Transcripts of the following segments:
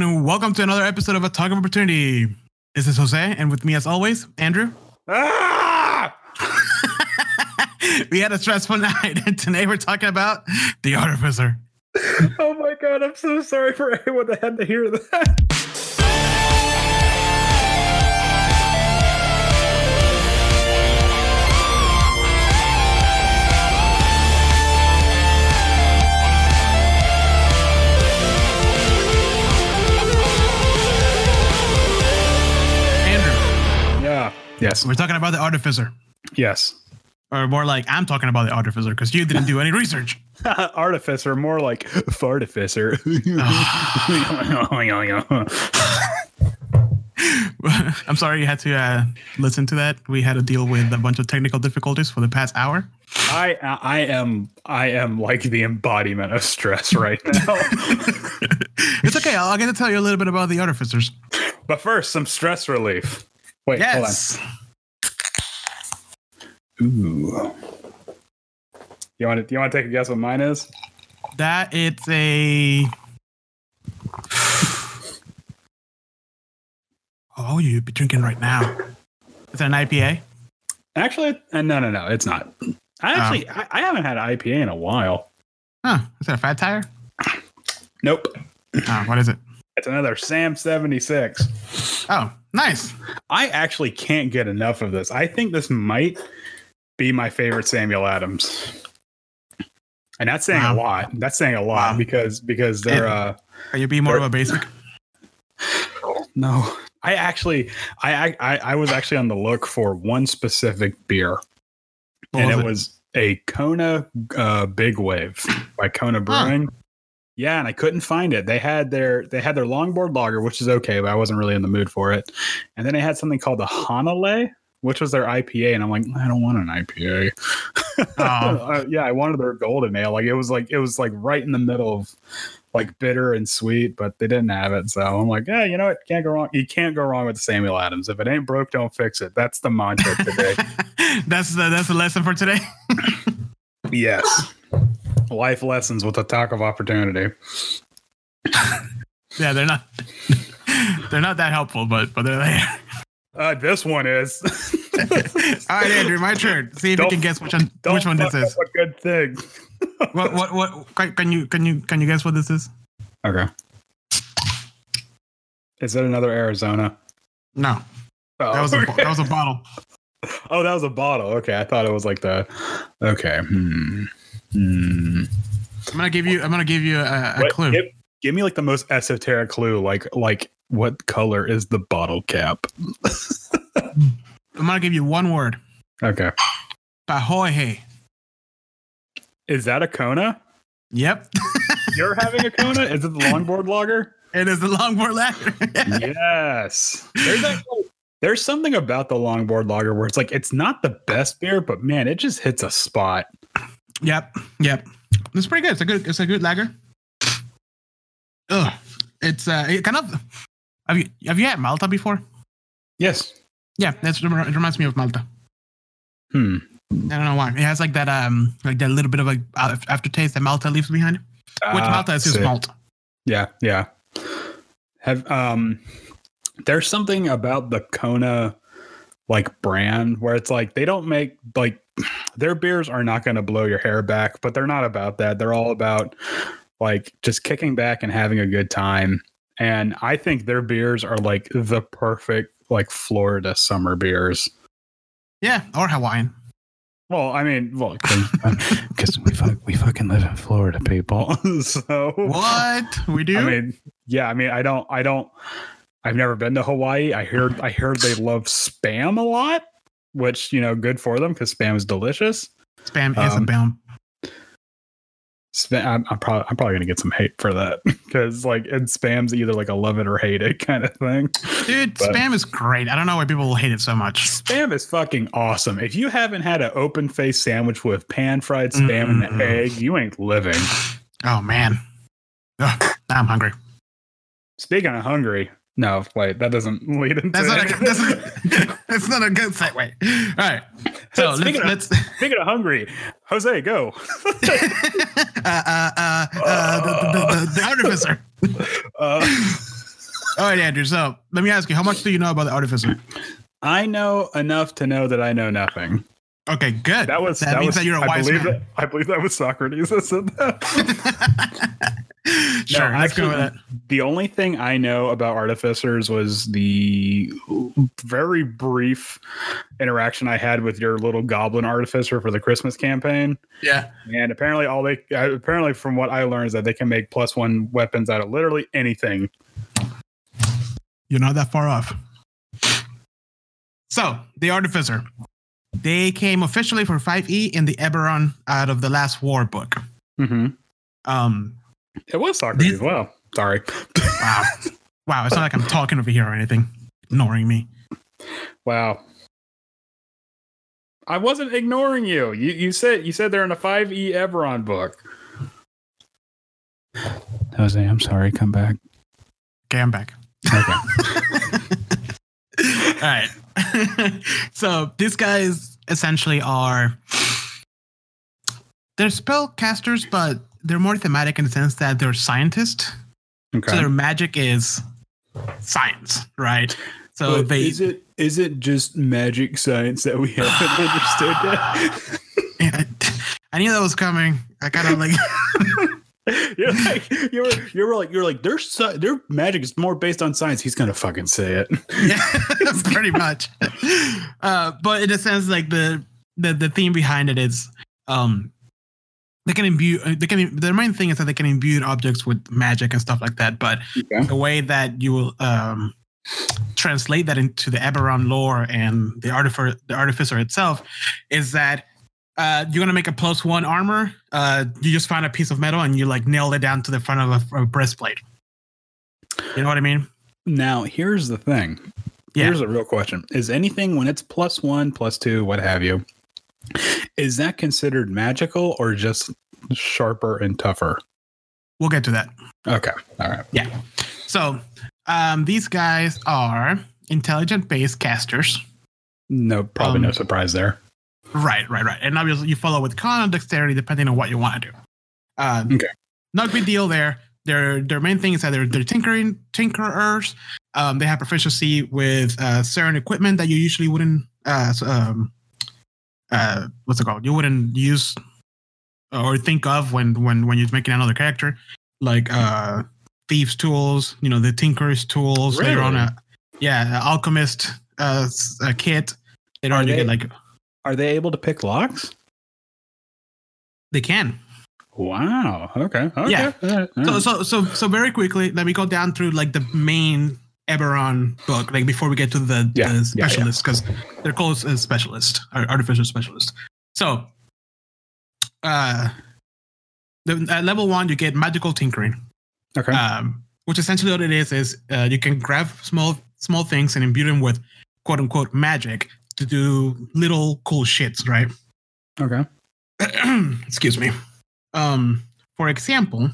and welcome to another episode of Attack of Opportunity. This is Jose, and with me, as always, Andrew. Ah! we had a stressful night, and today we're talking about The Artificer. Oh my god, I'm so sorry for anyone that had to hear that. Yes. we're talking about The Artificer. Yes. Or more like, I'm talking about The Artificer because you didn't do any research. Artificer, more like fartificer. I'm sorry you had to uh, listen to that. We had to deal with a bunch of technical difficulties for the past hour. I I am I am like the embodiment of stress right now. It's okay. I'll, I'll get to tell you a little bit about The Artificers. but first, some stress relief. Wait, Yes. hold on. Ooh. You want to? Do you want to take a guess what mine is? That it's a. Oh, you'd be drinking right now. Is it an IPA? Actually, uh, no, no, no. It's not. I actually, I, I haven't had an IPA in a while. Huh? Is that a fat tire? Nope. Oh, what is it? It's another Sam 76. Oh, nice. I actually can't get enough of this. I think this might be my favorite Samuel Adams. And that's saying Wow. a lot. That's saying a lot Wow. because because they're Yeah. uh Are you being more of a basic? no. I actually I I I was actually on the look for one specific beer. What and was it, it? was a Kona uh, Big Wave by Kona Brewing. Yeah, and I couldn't find it. They had their they had their longboard lager, which is okay, but I wasn't really in the mood for it. And then they had something called the Hanalei, which was their IPA, and I'm like, I don't want an IPA. Oh. Uh, yeah, I wanted their golden ale. Like it was like it was like right in the middle of like bitter and sweet, but they didn't have it. So I'm like, yeah, you know what? Can't go wrong. You can't go wrong with Samuel Adams. If it ain't broke, don't fix it. That's the mantra today. that's the that's the lesson for today. Yes. Life lessons with Attack of Opportunity. Yeah, they're not. They're not that helpful, but but they're there. Uh, this one is. All right, Andrew, my turn. See if you Don't- can guess which one which one this is. A good thing. What what what? can- Can you can you can you guess what this is? Okay. Is it another Arizona? No, Oh, that was a okay. that was a bottle. oh, that was a bottle. Okay, I thought it was like the. Okay. Hmm. Hmm. I'm gonna give you I'm gonna give you a, a clue. Give, give me like the most esoteric clue. Like like what color is the bottle cap? I'm gonna give you one word. Okay. Pahoehoe. Is that a Kona? Yep, You're having a Kona? Is it the longboard lager? it is the longboard lager. yes. There's there's something about the longboard lager where it's like it's not the best beer, but man, it just hits a spot. Yep, yep. It's pretty good. It's a good it's a good lager. Ugh, it's uh, it kind of. Have you have you had Malta before? Yes. Yeah, that's it reminds me of Malta. Hmm. I don't know why. It has like that um like that little bit of a af- aftertaste that Malta leaves behind. Which Ah, Malta is just malt. Yeah, yeah. Have um there's something about the Kona like brand where it's like they don't make like their beers are not going to blow your hair back, but they're not about that. They're all about like just kicking back and having a good time. And I think their beers are like the perfect like Florida summer beers. Yeah, or Hawaiian. Well, I mean, well, because we fuck, we fucking live in Florida, people. so What we do? I mean, yeah, I mean, I don't, I don't, I've never been to Hawaii. I heard, I heard they love spam a lot, which you know, good for them because spam is delicious. Spam is a um, bam. Spam, I'm, I'm probably, I'm probably gonna get some hate for that because like, and spam's either like a love it or hate it kind of thing. Dude, but- spam is great. I don't know why people hate it so much. Spam is fucking awesome. If you haven't had an open face sandwich with pan fried spam and Mm. egg, you ain't living. Oh man. Ugh, now I'm hungry. Speaking of hungry, no, wait, that doesn't lead into. That's not a that's, a, that's not a good segue. All right. So let's, Speaking of- let's Speaking of hungry, Jose, go. uh, uh, uh, uh, the, the, the, the artificer. Uh, All right, Andrew. So let me ask you, how much do you know about the artificer? I know enough to know that I know nothing. Okay, good. That was that, that means was, that you're a I wise believe man. That, I believe that was Socrates that said that. sure, No, let's go with actually. The only thing I know about artificers was the very brief interaction I had with your little goblin artificer for the Christmas campaign. Yeah. And apparently, all they uh, apparently from what I learned is that they can make plus one weapons out of literally anything. You're not that far off. So, the Artificer. They came officially for 5e in the Eberron out of the Last War book. Mm-hmm. Um, It was Socrates. This- Wow. Sorry. wow. wow, it's not like I'm talking over here or anything, ignoring me. Wow. I wasn't ignoring you. You you said you said they're in a 5e Eberron book. Jose, I'm sorry. Come back. Okay, I'm back. Okay. All right. so these guys essentially are they're spellcasters, but they're more thematic in the sense that they're scientists. Okay. So their magic is science, right? So But they is it is it just magic science that we haven't understood yet? I knew that was coming. I kind of like you're like you're you were like you're like their sci- their magic is more based on science. He's gonna fucking say it. yeah, pretty much. Uh, but in a sense, like the the the theme behind it is, um, they can imbue. uh, They can. The main thing is that they can imbue objects with magic and stuff like that. But Okay. the way that you will um translate that into the Eberron lore and the artificer, the artificer itself, is that. Uh, you're gonna make a plus one armor. Uh, you just find a piece of metal and you like nail it down to the front of a, a breastplate. You know what I mean? Now here's the thing. Yeah. Here's a real question: Is anything when it's plus one, plus two, what have you? Is that considered magical or just sharper and tougher? We'll get to that. Okay. All right. Yeah. So um, these guys are intelligent based casters. No, probably no Um, surprise there. Right, right, right. And obviously you follow with con and dexterity depending on what you want to do. Uh, Okay. Not a big deal there. Their their main thing is that they're they're tinkering tinkerers. Um, they have proficiency with uh, certain equipment that you usually wouldn't uh, um, uh, what's it called? You wouldn't use or think of when when when you're making another character, like uh, thieves' tools. You know, the tinker's tools. Later on, Really? a yeah, a alchemist uh, a kit. Later Are on, you they- get like Are they able to pick locks? they can. Wow. Okay. okay. Yeah. Right, So so so so very quickly, let me go down through like the main Eberron book, like before we get to the, Yeah, yeah, the yeah. specialists, because they're called as specialist artificial specialist. So, uh, the, at level one, you get magical tinkering, okay. um, which essentially what it is is uh, you can grab small small things and imbue them with quote unquote magic to do little cool shits, right? okay. excuse me. Um, for example,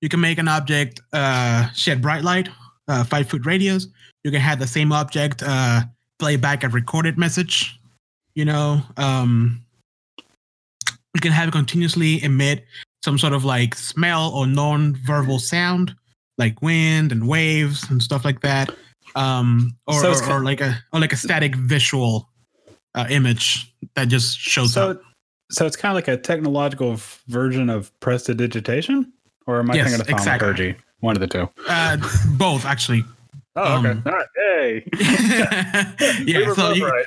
you can make an object uh, shed bright light, uh, five foot radius. You can have the same object uh, play back a recorded message. You know, um, you can have it continuously emit some sort of like smell or non-verbal sound, like wind and waves and stuff like that. Um, or, So or, or like a or like a static visual uh, image that just shows up. So, so it's kind of like a technological version of prestidigitation, or am I Yes, thinking of exactly. Thaumaturgy? One of the two. Uh, both actually. Oh, okay. Um, All right. Hey. We yeah. were So you, right.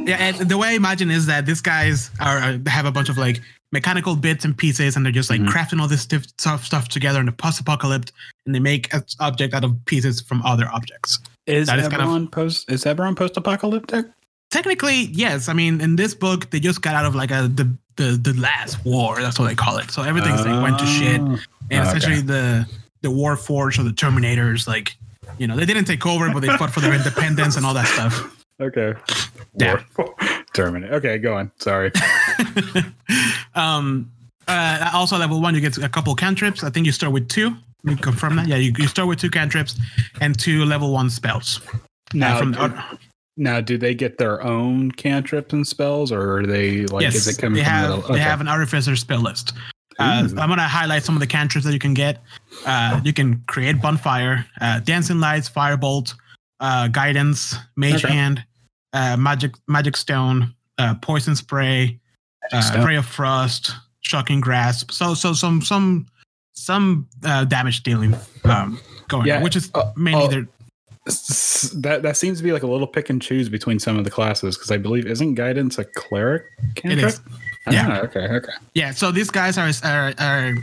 yeah, and the way I imagine is that these guys are uh, have a bunch of like mechanical bits and pieces, and they're just like Mhm. crafting all this stiff, stuff stuff together in the post-apocalypse, and they make an object out of pieces from other objects. Is that is kind of- post? Is Eberron post-apocalyptic? Technically, yes. I mean, in this book, they just got out of like a the the, the last war. That's what they call it. So everything's like went to shit. Oh, and Okay. essentially the the war forge or the terminators like you know they didn't take over but they fought for their independence and all that stuff Okay. Yeah. War- Terminate. Okay, go on. Sorry. um uh also level one you get a couple cantrips i think you start with two you confirm that yeah you, you start with two cantrips and two level one spells Now, Uh, from do, now, do they get their own cantrips and spells, or are they like? yes is it coming they from have the, they have an artificer spell list Uh, I'm gonna highlight some of the cantrips that you can get. Uh, you can create bonfire, uh, dancing lights, firebolt, uh, guidance, mage Okay. hand, uh, magic magic stone, uh, poison spray, uh, Stone. of frost, shocking grasp. So so some some some uh, damage dealing um, going Yeah, on, which is mainly their that that seems to be like a little pick and choose between some of the classes because I believe isn't guidance a cleric cantrip? is. Yeah. Ah, okay. Okay. Yeah, so these guys are are, are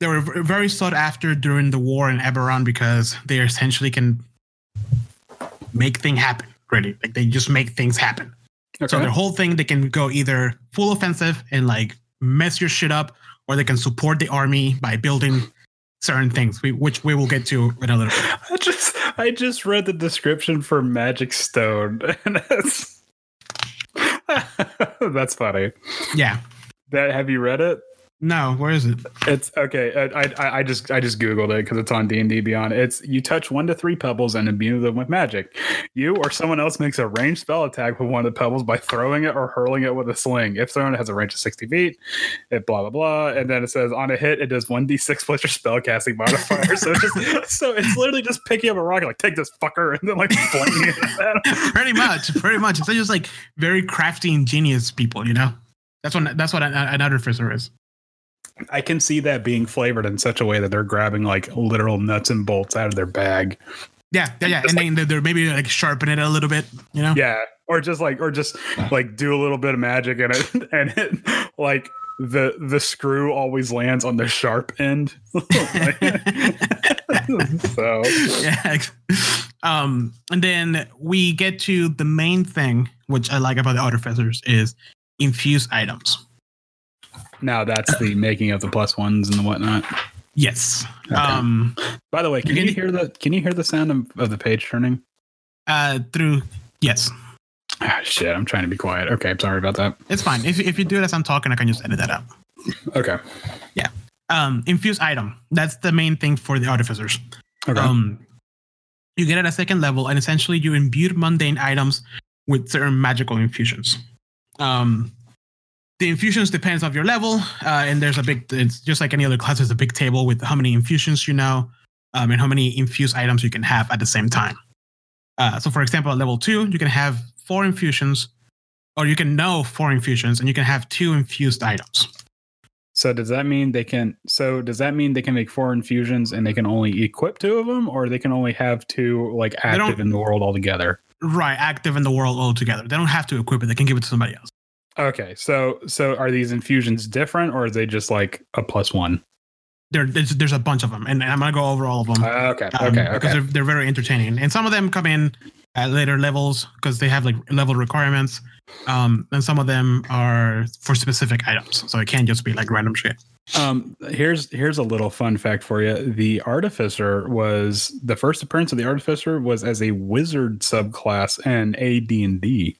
they were very sought after during the war in Eberron because they essentially can make things happen. Really, like they just make things happen. Okay. So their whole thing, they can go either full offensive and like mess your shit up, or they can support the army by building certain things, we, which we will get to in a little bit. I just I just read the description for Magic Stone, and that's that's funny. Yeah. That have you read it? No, where is it? It's okay. I I, I just I just googled it because it's on D and D Beyond. It's you touch one to three pebbles and imbue them with magic. You or someone else makes a ranged spell attack with one of the pebbles by throwing it or hurling it with a sling. If thrown, it has a range of sixty feet. It blah blah blah, and then it says on a hit, it does one d six plus your spell casting modifier. so it's just so it's literally just picking up a rock like take this fucker and then like flinging it at him. pretty much, pretty much. It's just like very crafty, ingenious people, you know. That's what that's what an, an artificer is. I can see that being flavored in such a way that they're grabbing like literal nuts and bolts out of their bag. Yeah, yeah, yeah. And then they're- they're maybe like sharpen it a little bit, you know. Yeah, or just like, or just like do a little bit of magic in it, and it, like the the screw always lands on the sharp end. so yeah. Um, and then we get to the main thing, which I like about the artificers, is infused items. Now that's the making of the plus ones and the whatnot. Yes. Okay. Um, By the way, can You you hear the can you hear the sound of, of the page turning? uh, through yes, Ah, shit, I'm trying to be quiet. Okay, I'm sorry about that. it's fine. If if you do it as I'm talking, I can just edit that out. Okay, Yeah. Um, infused item. That's the main thing for the artificers. okay, Um, you get at a second level, and essentially you imbue mundane items with certain magical infusions. Um, the infusions depends of your level, uh, and there's a big. It's just like any other class. There's a big table with how many infusions you know, um, and how many infused items you can have at the same time. Uh, so, for example, at level two, you can have four infusions, or you can know four infusions, and you can have two infused items. So does that mean they can? So does that mean they can make four infusions and they can only equip two of them, or they can only have two like active in the world altogether? Right, active in the world altogether. They don't have to equip it; they can give it to somebody else. Okay, so so are these infusions different, or are they just like a plus one? there, there's, there's a bunch of them, and, and I'm gonna go over all of them. Uh, okay, um, okay, Because they're, they're very entertaining, and some of them come in at later levels because they have like level requirements, um, and some of them are for specific items, so it can't just be like random shit. Um, here's here's a little fun fact for you. The artificer was the first appearance of the artificer was as a wizard subclass in AD&D.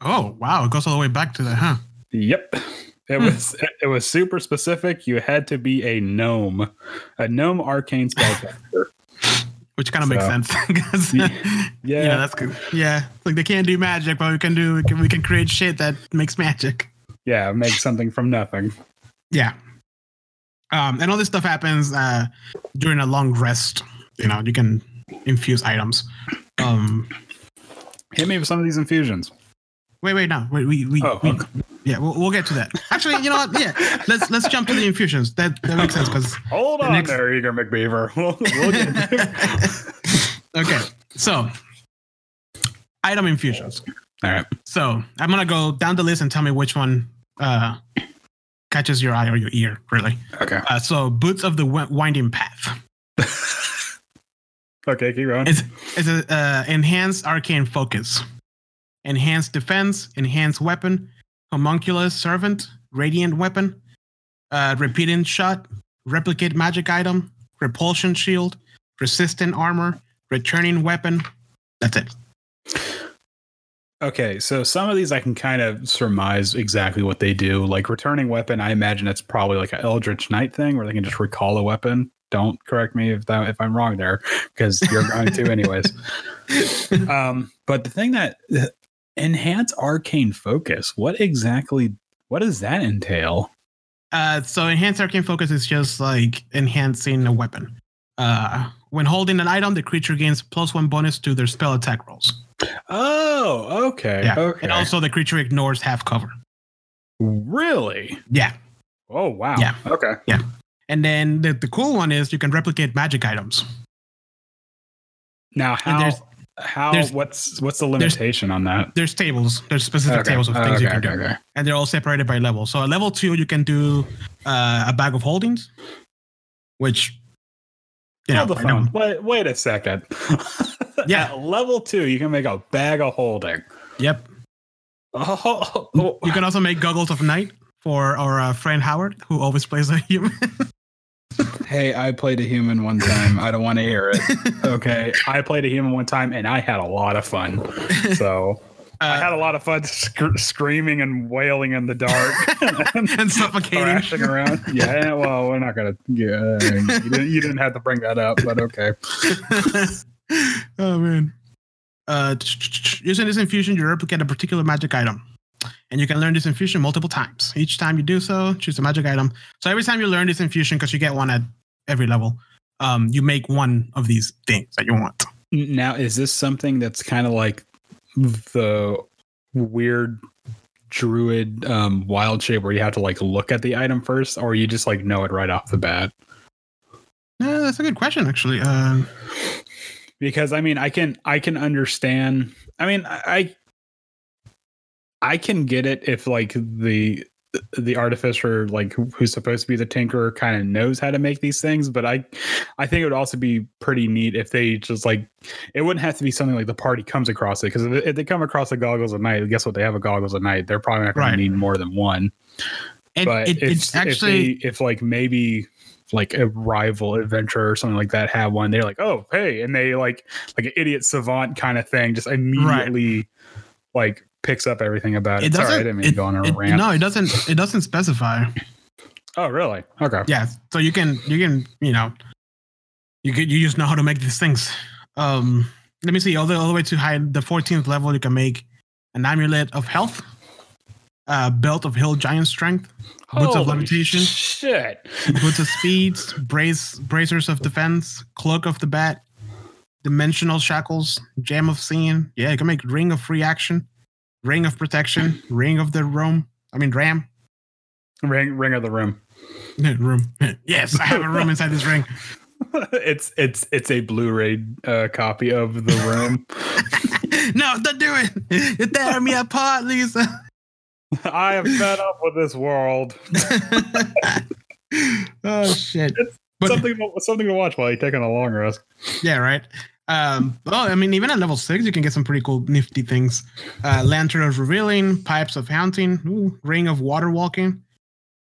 Oh wow, it goes all the way back to that, huh? Yep. It Hmm. was it was super specific. You had to be a gnome, a gnome arcane spellcaster. Which kind of makes sense Yeah. yeah. that's good. Yeah, like they can't do magic, but we can do we can, we can create shit that makes magic. Yeah, make something from nothing. Yeah. Um, and all this stuff happens uh, during a long rest. You know, you can infuse items. Um, Hit me with some of these infusions. Wait, wait, no, wait, we, we, Oh, we okay. yeah, we'll, we'll get to that. Actually, you know what? Yeah, let's let's jump to the infusions. That that makes sense because Hold The on next- there, Eager McBeaver. We'll, we'll get okay, so item infusions. All right. So I'm gonna go down the list and tell me which one uh, catches your eye or your ear, really. Okay. Uh, so boots of the winding path. Okay, keep going. It's it's a uh, enhanced arcane focus, enhanced defense, enhanced weapon, homunculus servant, radiant weapon, uh, repeating shot, replicate magic item, repulsion shield, resistant armor, returning weapon. That's it. Okay, so some of these I can kind of surmise exactly what they do. Like returning weapon, I imagine it's probably like an Eldritch Knight thing where they can just recall a weapon. Don't correct me if that if I'm wrong there, because you're going to anyways. Um, but the thing that enhance arcane focus, what exactly what does that entail? Uh, so enhance arcane focus is just like enhancing a weapon. Uh, when holding an item, the creature gains plus one bonus to their spell attack rolls. Oh, okay. Yeah. Okay. And also, the creature ignores half cover. really? Yeah. Oh, wow. Yeah. Okay. Yeah. And then the, the cool one is you can replicate magic items. Now, And how? How? there's- what's what's the limitation on that? There's tables. There's specific Okay. tables of things you can okay, do. okay. And they're all separated by level. So at level two, you can do uh, a bag of holdings, which, you know, Hold the know- phone. Wait, wait a second. Yeah. At level two, you can make a bag of holding. Yep. Oh, You can also make goggles of night for our uh, friend Howard, who always plays a human. Hey, I played a human one time. I don't want to hear it. Okay. I played a human one time and I had a lot of fun. So I Uh, had a lot of fun sc- screaming and wailing in the dark and suffocating. thrashing around. Yeah. Well, we're not going to. Yeah. You didn't, you didn't have to bring that up, but okay. oh man. Uh, using this infusion, you replicate a particular magic item, and you can learn this infusion multiple times. Each time you do so, choose a magic item. So every time you learn this infusion, because you get one at every level, um, you make one of these things that you want. Now, is this something that's kind of like the weird druid um, wild shape where you have to like look at the item first, or you just like know it right off the bat? Uh, that's a good question, actually. Um, because I mean I can I can understand I mean I I can get it if like the the artificer like who's supposed to be the tinkerer kind of knows how to make these things but I I think it would also be pretty neat if they just like it wouldn't have to be something like the party comes across it because if, they come across the goggles at night guess what? They have a goggles at night. They're probably not going Right. to need more than one. It, but it, if, it's actually if, they, if like maybe like a rival adventurer or something like that have one they're like oh hey and they like like an idiot savant kind of thing just immediately like picks up everything about it, It sorry i didn't mean to go on a it- rant no, it doesn't. It doesn't specify. oh really okay Yeah, so you can you can you know you you just know how to make these things. Um, let me see all the all the way to high the 14th level. You can make an amulet of health, a belt of hill giant strength, boots of levitation, shit boots of speeds, brace bracers of defense, cloak of the bat, dimensional shackles, gem of seeing. Yeah, you can make ring of free action, ring of protection, ring of the Room. I mean ram. ring ring of the room room. yes, I have a room inside this ring. it's it's it's a blu-ray uh, copy of the room no, don't do it. You're tearing me apart, Lisa. i am fed up with this world oh shit. But something something to watch while you're taking a long rest yeah, right. Um, well, I mean, even at level six, you can get some pretty cool, nifty things. Uh, Lantern of Revealing, Pipes of Haunting, ooh, Ring of Water Walking.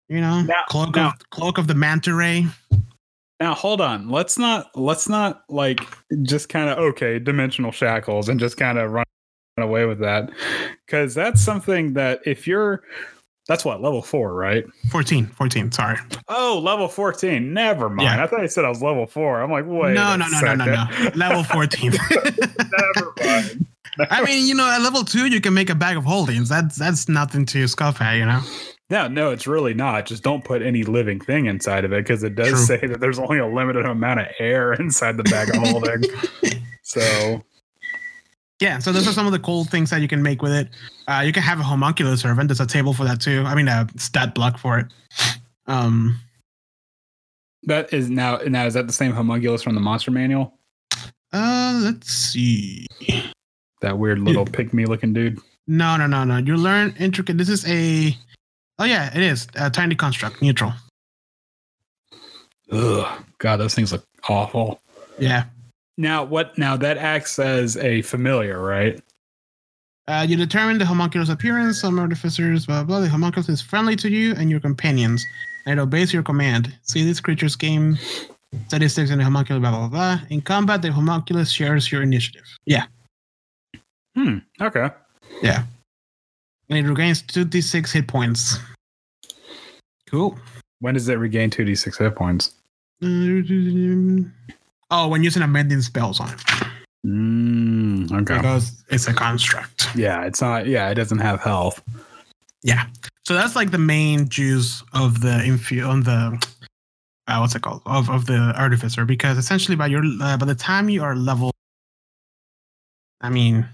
You know, Now- cloak now- of cloak of the manta ray. Now hold on. Let's not let's not like just kind of okay, dimensional shackles and just kind of run away with that. Cuz that's something that if you're that's what level 4, right? 14, 14, sorry. Oh, level 14. Never mind. Yeah. I thought you said I was level 4. I'm like, wait. no, no, no, no, no, no. Level 14. Never mind. I mean, you know, at level two, you can make a bag of holdings. That's that's nothing to scoff at, you know. No, no, it's really not. Just don't put any living thing inside of it because it does True. say that there's only a limited amount of air inside the bag of holding. so Yeah, so those are some of the cool things that you can make with it. Uh, you can have a homunculus servant. There's a table for that too. I mean, a stat block for it. Um, that is now now is that the same homunculus from the monster manual? uh, let's see. That weird little pygmy looking dude. No, no, no, no. You learn intricate. This is a. Oh yeah, it is a tiny construct, neutral. Ugh, God, those things look awful. Yeah. Now, what? Now that acts as a familiar, right? Uh, you determine the homunculus appearance. Some artificers, blah blah. The homunculus is friendly to you and your companions, and it obeys your command. See this creature's game statistics in the homunculus. Blah blah blah. In combat, the homunculus shares your initiative. Yeah, Hmm. Okay. yeah. And it regains two d six hit points. Cool. When does it regain two d six hit points? Oh, when using amending spells on it, Mm, okay. because it's a construct. Yeah, it's not. Yeah, it doesn't have health. Yeah. So that's like the main juice of the infu on the uh, what's it called of of the artificer because essentially by your uh, by the time you are level, I mean,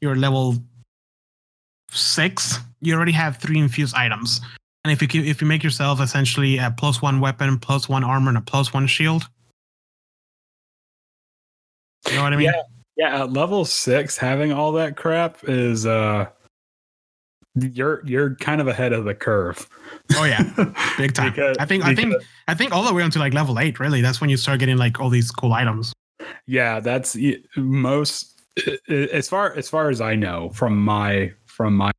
you're level six, you already have three infused items, and if you keep, if you make yourself essentially a plus one weapon, plus one armor, and a plus one shield, you know what I mean? Yeah. Yeah, at level six, having all that crap is uh you're you're kind of ahead of the curve. Oh yeah, big time. Because- I think I think I think all the way until like level eight. Really, that's when you start getting like all these cool items. Yeah, that's most as far as far as I know from my from my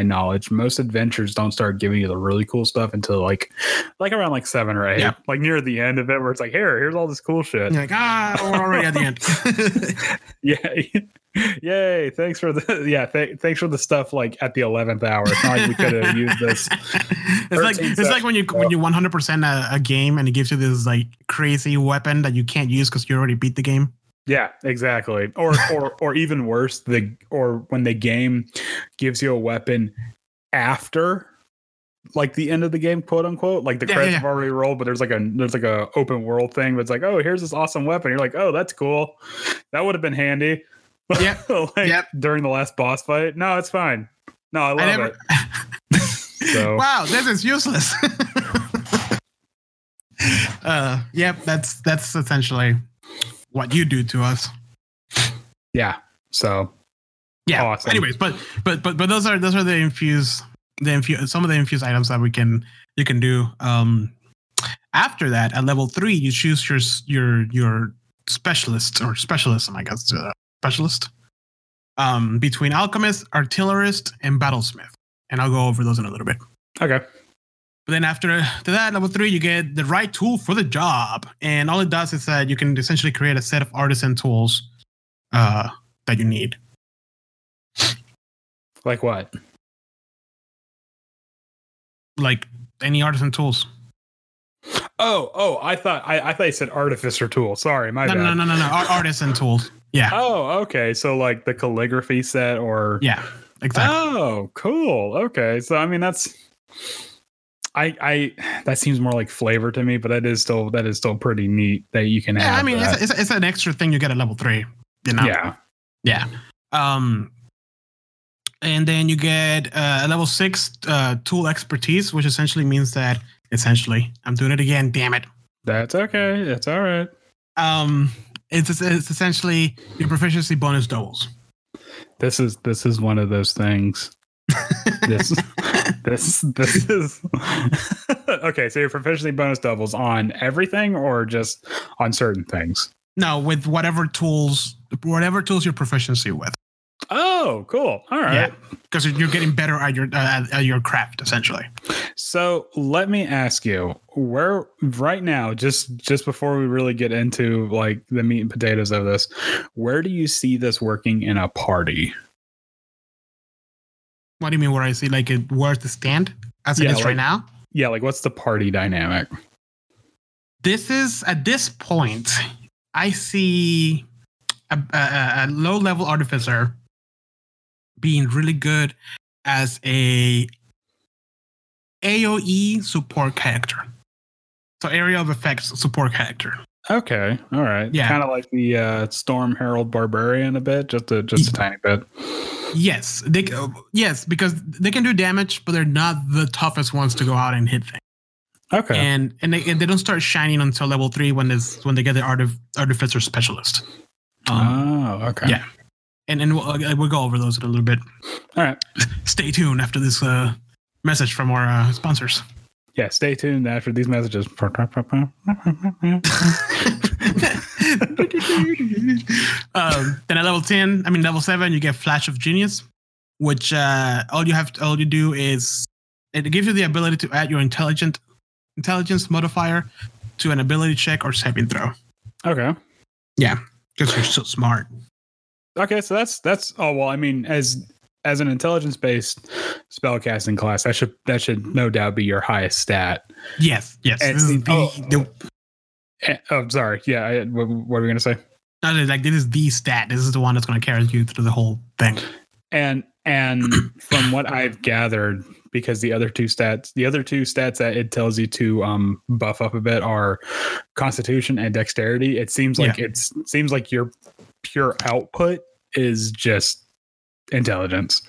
my knowledge, most adventures don't start giving you the really cool stuff until like like around like seven or eight, Yeah. like near the end of it, where it's like, here, here's all this cool shit. You're like, ah, we're already at the end. Yeah. Yay. Thanks for the yeah, th- thanks for the stuff like at the 11th hour. It's not like we could have used this. it's like 13 it's like when you when you 100 percent a, a game and it gives you this like crazy weapon that you can't use because you already beat the game. Yeah, exactly. Or or or even worse, the or when the game gives you a weapon after like the end of the game, quote unquote. Like the Yeah, credits yeah, have already rolled, but there's like a there's like a open world thing, but it's like, oh, here's this awesome weapon. You're like, oh, that's cool. That would have been handy. Yeah. like Yep. during the last boss fight. No, it's fine. No, I love I never. it. So wow, this is useless. uh, yep, that's that's essentially what you do to us. yeah. So Yeah. Awesome. Anyways, but but but but those are those are the infused the infuse some of the infused items that we can you can do. Um, after that, at level three, you choose your your your specialist or specialism, I guess, uh, specialist. Um, between alchemist, artillerist, and battlesmith, and I'll go over those in a little bit. okay. But then after, after that, level three, you get the right tool for the job. And all it does is that you can essentially create a set of artisan tools uh, that you need. Like what? Like any artisan tools. Oh, oh, I thought I, I thought you said artificer tool. Sorry, my No, bad. no, no, no, no. Ar- artisan tools. Yeah. Oh, okay. So like the calligraphy set or Yeah. Exactly. Oh, cool. Okay. So I mean that's I I that seems more like flavor to me, but that is still that is still pretty neat that you can have. yeah. I mean, it's, it's, it's an extra thing you get at level three. You know? yeah. Yeah. Um, and then you get uh, a level six uh, tool expertise, which essentially means that essentially, I'm doing it again. Damn it. That's okay. That's all right. Um, it's it's essentially your proficiency bonus doubles. This is this is one of those things. This this this is okay. So your proficiency bonus doubles on everything or just on certain things? no, with whatever tools, whatever tools you're proficiency with, Oh, cool. All right. Yeah. because you're getting better at your uh, at your craft essentially. So let me ask you, where right now, just just before we really get into like the meat and potatoes of this, where do you see this working in a party? What do you mean? Where I see like it, where's the stand as it Yeah, is like- right now? Yeah, like what's the party dynamic? This is at this point, I see a, a, a low level artificer being really good as a AOE support character. So area of effects support character. Okay, all right. Yeah. kind of like the uh, Storm Herald Barbarian a bit, just a just a tiny bit. Yes, they yes because they can do damage, but they're not the toughest ones to go out and hit things. Okay, And and they, and they don't start shining until level three when this when they get the artif- artificer specialist. Um, oh, okay. yeah. and and we'll, uh, we'll go over those in a little bit. All right. Stay tuned after this uh, message from our uh, sponsors. Yeah. Stay tuned after these messages. um, then at level 10, I mean level 7, you get Flash of Genius, which uh, all you have to, all you do is it gives you the ability to add your intelligent intelligence modifier to an ability check or saving throw. okay. Yeah, because you're so smart. Okay, so that's that's oh well, I mean, as as an intelligence based spellcasting class, that should that should no doubt be your highest stat. Yes, yes. And the, oh. the Oh, sorry. Yeah, I, what, what were we gonna say? no, no, like this is the stat. This is the one that's going to carry you through the whole thing. And And from what I've gathered, because the other two stats, the other two stats that it tells you to um, buff up a bit are Constitution and Dexterity. It seems like Yeah. it's seems like your pure output is just intelligence,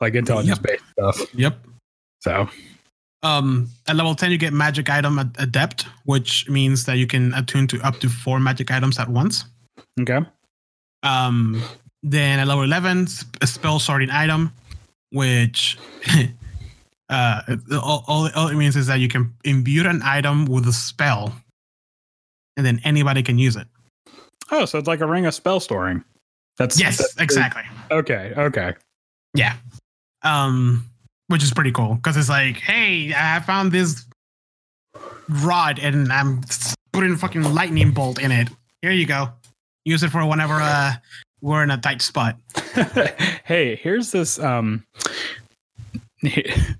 like intelligence based stuff. Yep. So Um, at level 10, you get magic item ad- adept, which means that you can attune to up to four magic items at once. okay, Um, then at level 11, sp- a spell storing item, which uh, all, all, all it means is that you can imbue an item with a spell, and then anybody can use it. oh, so it's like a ring of spell storing. That's Yes, that's- exactly. Okay, okay. Yeah. Um, which is pretty cool because it's like, hey, I found this rod and I'm putting a fucking lightning bolt in it. Here you go. Use it for whenever uh we're in a tight spot. hey, here's this um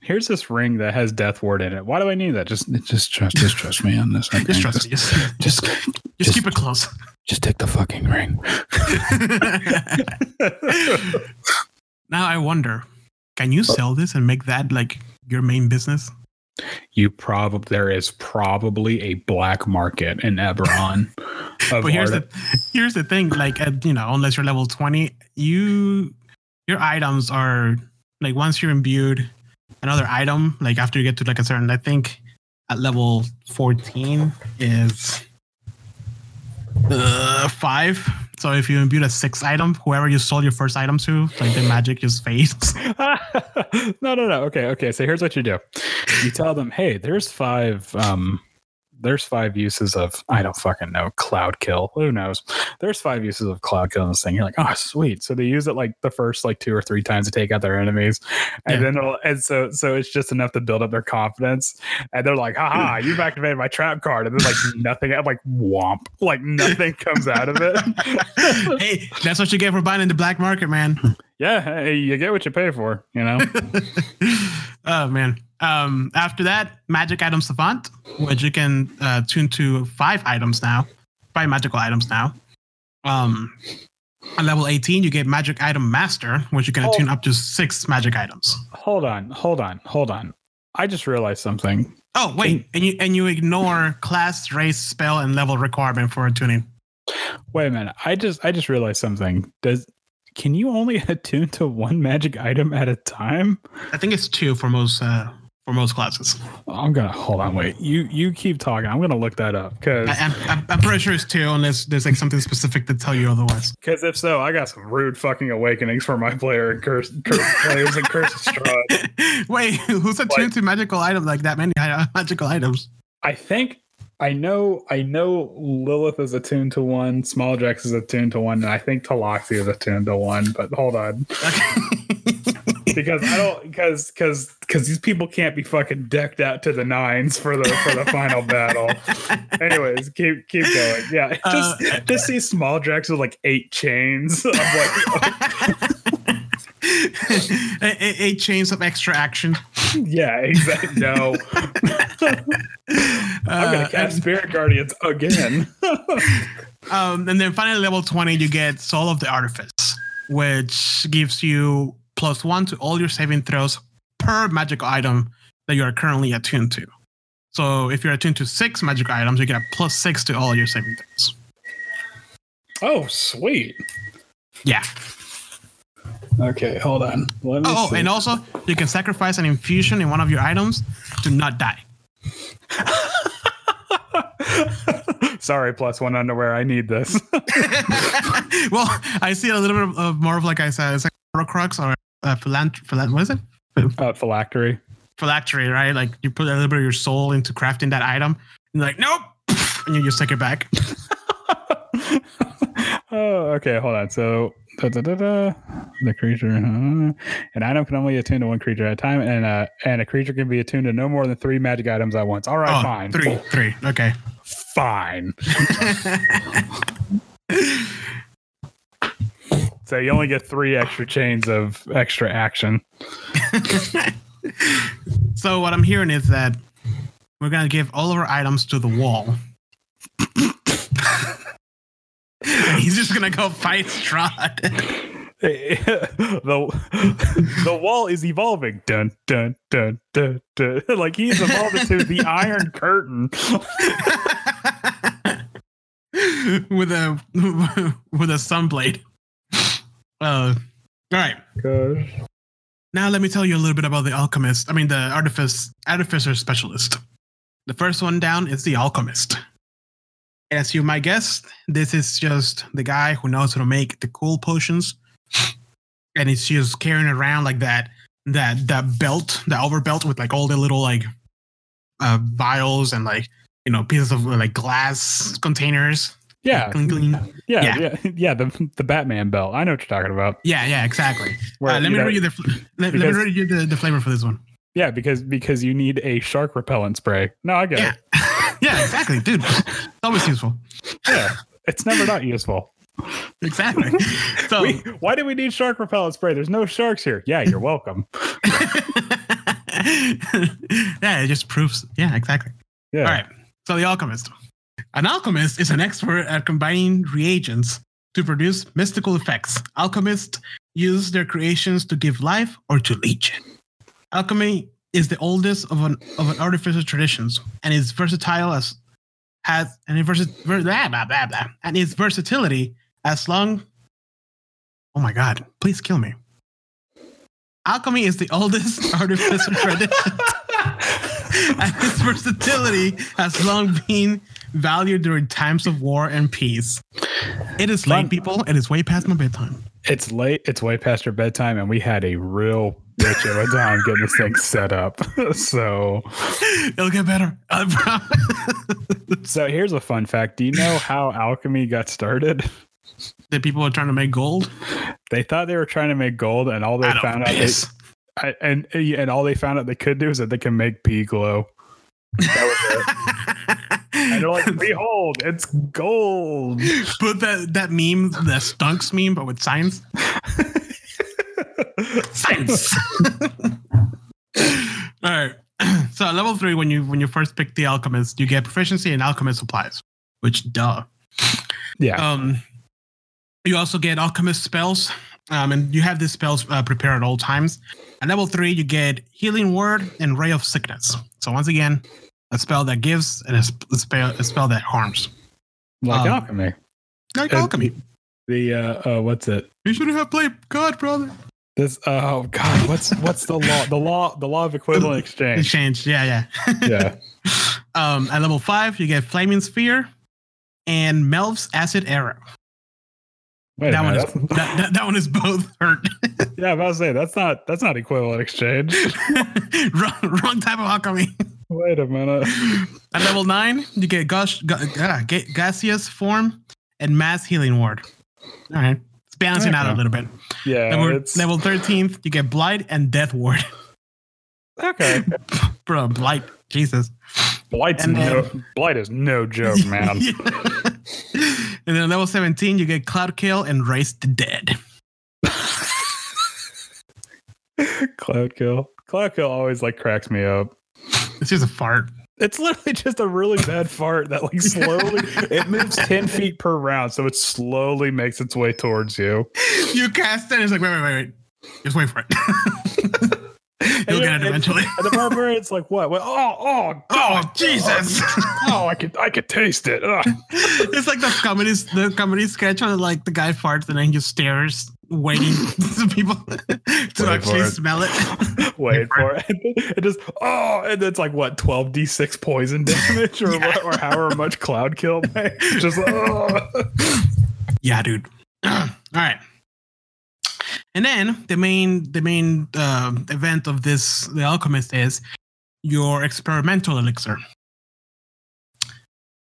here's this ring that has death ward in it. Why do I need that? Just Just trust, just trust me on this. Just trust me. Just, Just, just, just- keep it close. just take the fucking ring. now I wonder, can you sell this and make that like your main business? you probably there is probably a black market in Eberron. but here's art- the here's the thing like at, you know unless you're level 20 you your items are like once you're imbued another item like after you get to like a certain i think at level 14 is uh five so if you imbue a six item whoever you sold your first item to like the magic just fades no, no, no. Okay, okay. So here's what you do. You tell them, hey, there's five um there's five uses of I don't fucking know, cloud kill. Who knows? There's five uses of cloud kill in this thing. You're like, oh sweet. So they use it like the first like two or three times to take out their enemies. And Yeah. then it'll and so so it's just enough to build up their confidence. And they're like, haha, you've activated my trap card. And then like nothing I'm like womp. Like nothing comes out of it. hey that's what you get for buying in the black market man yeah, hey, you get what you pay for, you know? oh man. Um, after that, magic item savant, which you can uh, tune to five items now, five magical items now. Um, on level 18, you get magic item master, which you can Oh. attune up to six magic items. hold on, hold on, hold on. I just realized something. Oh wait, and you and you ignore class, race, spell, and level requirement for attuning. Wait a minute. I just I just realized something. Does can you only attune to one magic item at a time? I think it's two for most uh, for most classes. I'm gonna hold on. Wait, you you keep talking. I'm gonna look that up because I'm, I'm, pretty sure it's two, unless there's like something specific to tell you otherwise. because if so, I got some rude fucking awakenings for my player and curse, curse players and curse Strahd. Wait, who's attuned to magical items like that many uh, magical items? I think I know I know Lilith is attuned to one, Small Jax is attuned to one, and I think Taloxi is attuned to one. But hold on. because I don't because because because these people can't be fucking decked out to the nines for the for the final battle. Anyways, keep keep going. Yeah, just Uh, just see small Drax with like eight chains. I'm like, eight, eight- eight chains of extra action. yeah, exactly. No, I'm gonna Uh, cast Spirit Guardians again. Um, and then finally, level 20, you get Soul of the Artifice, which gives you plus one to all your saving throws per magic item that you are currently attuned to. So if you're attuned to six magic items, you get a plus six to all your saving throws. oh, sweet. Yeah. Okay, hold on. Let me Oh, oh see. and also you can sacrifice an infusion in one of your items to not die. Sorry, plus one underwear. I need this. well, I see a little bit of, of more of like I said, it's like Horcrux or uh, philant- philant- what is it? uh, phylactery. Phylactery, right? Like you put a little bit of your soul into crafting that item, and you're like, nope, and you just take it back. oh, okay. Hold on. So, da, da, da, the creature, uh, an item can only attune to one creature at a time, and uh, and a creature can be attuned to no more than three magic items at once. All right, Oh, fine, three, three. Okay. fine. So you only get three extra chains of extra action. so what I'm hearing is that we're gonna give all of our items to the wall. He's just gonna go fight Strahd. the the wall is evolving. Dun dun dun dun dun. Like he's evolved into the Iron Curtain. with a with a sunblade. Uh, all right. Gosh. Now let me tell you a little bit about the alchemist. I mean, the artifice artificer specialist. The first one down is the alchemist. As you might guess, this is just the guy who knows how to make the cool potions, and he's just carrying around like that that that belt, the over belt with like all the little like uh, vials and like you know pieces of like glass containers. Yeah. Cling, cling. Yeah, Yeah. yeah, yeah, The the Batman belt. I know what you're talking about. Yeah, yeah, exactly. Where, Uh, let me know- read you the let, let me read you the, the flavor for this one. Yeah, because because you need a shark repellent spray. No, I get Yeah, it. yeah, exactly, dude. It's always useful. Yeah, it's never not useful. Exactly. So We, why do we need shark repellent spray? There's no sharks here. Yeah, you're welcome. yeah, it just proves. Yeah, exactly. Yeah. All right. So the alchemist. An alchemist is an expert at combining reagents to produce mystical effects. Alchemists use their creations to give life or to leech. Alchemy is the oldest of an of an artificial traditions and is versatile as has and it blah, blah, blah, blah, and its versatility as long. Oh my God! Please kill me. Alchemy is the oldest artificial tradition and its versatility has long been valued during times of war and peace. It is late, people. It is way past my bedtime. It's late. It's way past your bedtime, and we had a real bitch of a time getting this thing set up. so, It'll get better. So here's a fun fact. Do you know how alchemy got started? the people were trying to make gold. They thought they were trying to make gold, and all they found out they. I, and and all they found out they could do is that they can make pea glow. That was it. And they're like, behold, it's gold. But that that meme, the stunks meme, but with science. Science. All right. So at level three, when you when you first pick the alchemist, you get proficiency in alchemist supplies, which duh. yeah. Um, you also get alchemist spells, um, and you have these spells uh, prepared at all times. At level three, you get healing word and ray of sickness. So once again, a spell that gives and a, spell a spell that harms. like um, alchemy. Like Uh, alchemy. The uh, uh what's it? You shouldn't have played God, brother. This oh god, what's what's the law? The law the law of equivalent exchange. Exchange. Yeah, yeah. Yeah. um, at level five, you get flaming sphere and Melf's acid arrow. Wait that one is that, that, that one is both hurt. yeah, about to say that's not that's not equivalent exchange. wrong, wrong type of alchemy. Wait a minute. At level nine, you get Gush, Gu- uh, ga- gaseous form and mass healing word. All right, it's balancing out a little bit. Yeah, level, level 13th, you get blight and death ward. okay. Bro, blight, Jesus. Blight's And no blight is no joke, man. Yeah. And then level 17, you get cloud kill and raise the dead. Cloud kill. Cloud kill always like cracks me up. It's just a fart. It's literally just a really bad fart that like slowly it moves 10 feet per round, so it slowly makes its way towards you. You cast it, and it's like, wait, wait, wait, wait. Just wait for it. You'll get it eventually. And the barbarian's like, what? what? Oh, oh, Oh, Jesus. Oh, I could I could taste it. It's like the comedy the comedy sketch where like the guy farts and then he just stares, waiting for people to for actually smell it. Wait for it. It just oh, and it's like what twelve d six poison damage or Yeah. what, or however much cloud kill. Just oh. yeah, dude. All right. And then the main the main uh, event of this the alchemist is your experimental elixir.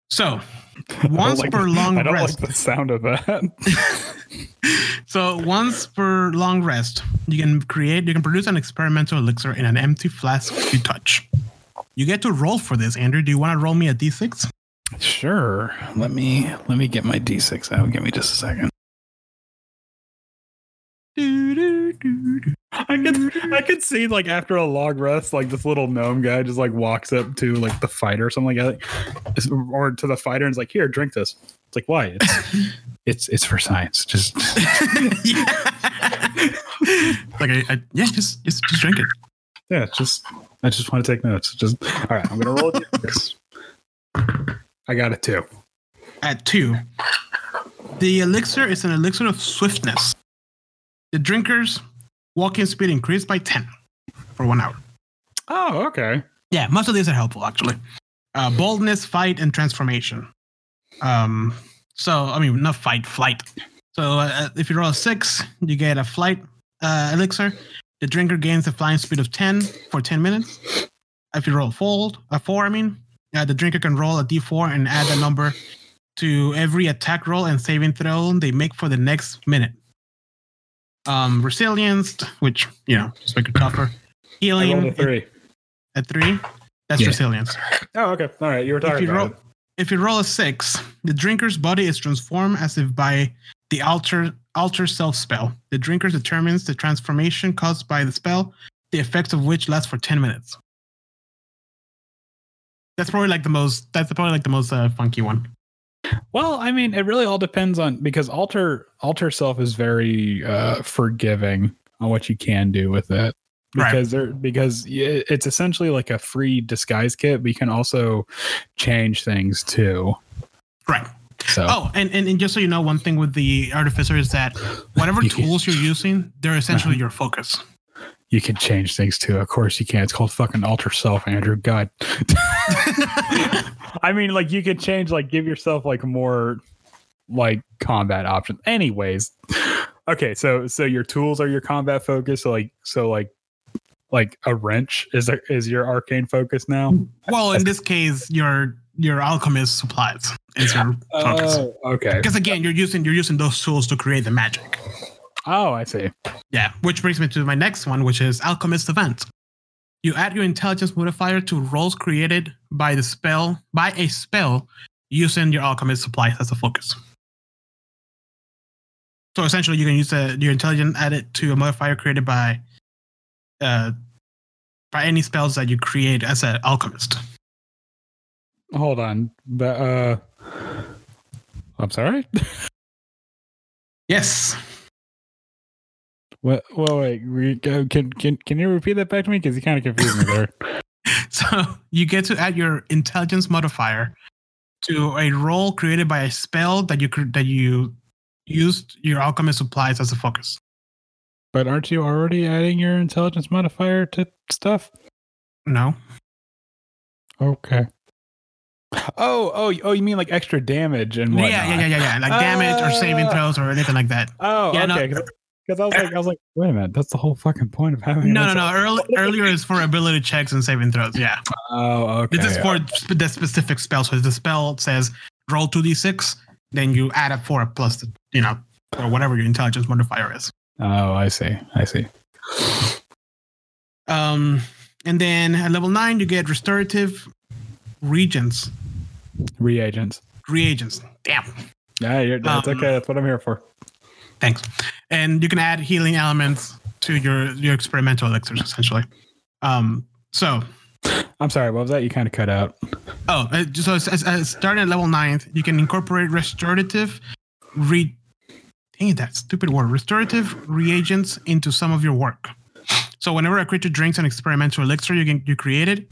So once like per the- long I don't rest. like the sound of that. so once per long rest, you can create, you can produce an experimental elixir in an empty flask you touch. You get to roll for this, Andrew. Do you want to roll me a d6? Sure. Let me let me get my D6 out. Give me just a second. I could I could see like after a long rest, like this little gnome guy just like walks up to like the fighter or something like that, or to the fighter and is like, "Here, drink this." It's like, why? It's it's it's for science. Just like I, I, yeah, just just just drink it. yeah, just I just want to take notes. Just all right. I'm gonna roll d6. I got a two. At two, the elixir is an elixir of swiftness. The drinker's walking speed increased by ten for one hour. Oh, okay. Yeah, most of these are helpful actually. Uh, boldness, fight, and transformation. Um, so I mean, not fight, flight. So uh, if you roll a six, you get a flight uh, elixir. The drinker gains a flying speed of ten for ten minutes. If you roll a fold, a four, I mean, uh, the drinker can roll a d4 and add a number to every attack roll and saving throw they make for the next minute. Um, resilience, which you know, just make it tougher. Healing a three. at three. That's Yeah. resilience. Oh, okay. All right. You were If talking you about roll, it. if you roll a six, the drinker's body is transformed as if by the alter alter self spell. The drinker determines the transformation caused by the spell, the effects of which last for ten minutes. That's probably like the most. That's probably like the most uh, funky one. Well, I mean, it really all depends on because alter alter self is very uh, forgiving on what you can do with it. Right. Because there, because it's essentially like a free disguise kit, but you can also change things too. Right. So Oh, and, and, and just so you know, one thing with the artificer is that whatever tools you're using, they're essentially your focus. You can change things too. Of course you can. It's called fucking alter self, Andrew. God. I mean, like you could change, like give yourself like more like combat options. Anyways, okay. So so your tools are your combat focus. So like so like like a wrench is a, is your arcane focus now. well, in this case, your your alchemist supplies is your oh, focus. Oh, okay. Because again, you're using you're using those tools to create the magic. Oh, I see. Yeah, which brings me to my next one, which is Alchemical Savant. You add your intelligence modifier to rolls created by the spell by a spell using your alchemist supplies as a focus. So essentially, you can use your intelligence added to a modifier created by uh, by any spells that you create as an alchemist. Hold on, but uh, I'm sorry. Yes. What? Well, wait. Re, can can can you repeat that back to me? Because you kind of confused me there. So you get to add your intelligence modifier to a roll created by a spell that you that you used your alchemist supplies as a focus. But aren't you already adding your intelligence modifier to stuff? No. Okay. Oh, oh, oh! You mean like extra damage and Yeah, whatnot? yeah, yeah, yeah, yeah. Like damage or saving Ah. throws or anything like that. Oh, Yeah, no. Okay. Because I was like, I was like, wait a minute, that's the whole fucking point of having. No, no, no. Early, earlier is for ability checks and saving throws. Yeah. Oh, okay. This is for sp- the specific spell. So if the spell says roll 2d6, then you add up for a 4 plus, the, you know, or whatever your intelligence modifier is. Oh, I see. I see. Um, and then at level 9, you get restorative regents. Reagents. Reagents. Damn. Yeah, you're, that's Um, okay. That's what I'm here for. Thanks. And you can add healing elements to your your experimental elixirs essentially. Um, so I'm sorry. What was that? You kind of cut out. oh, uh, so it's, it's, starting at level nine, you can incorporate restorative re. Dang it, that stupid word. Restorative reagents into some of your work. So whenever a creature drinks an experimental elixir you can, you created,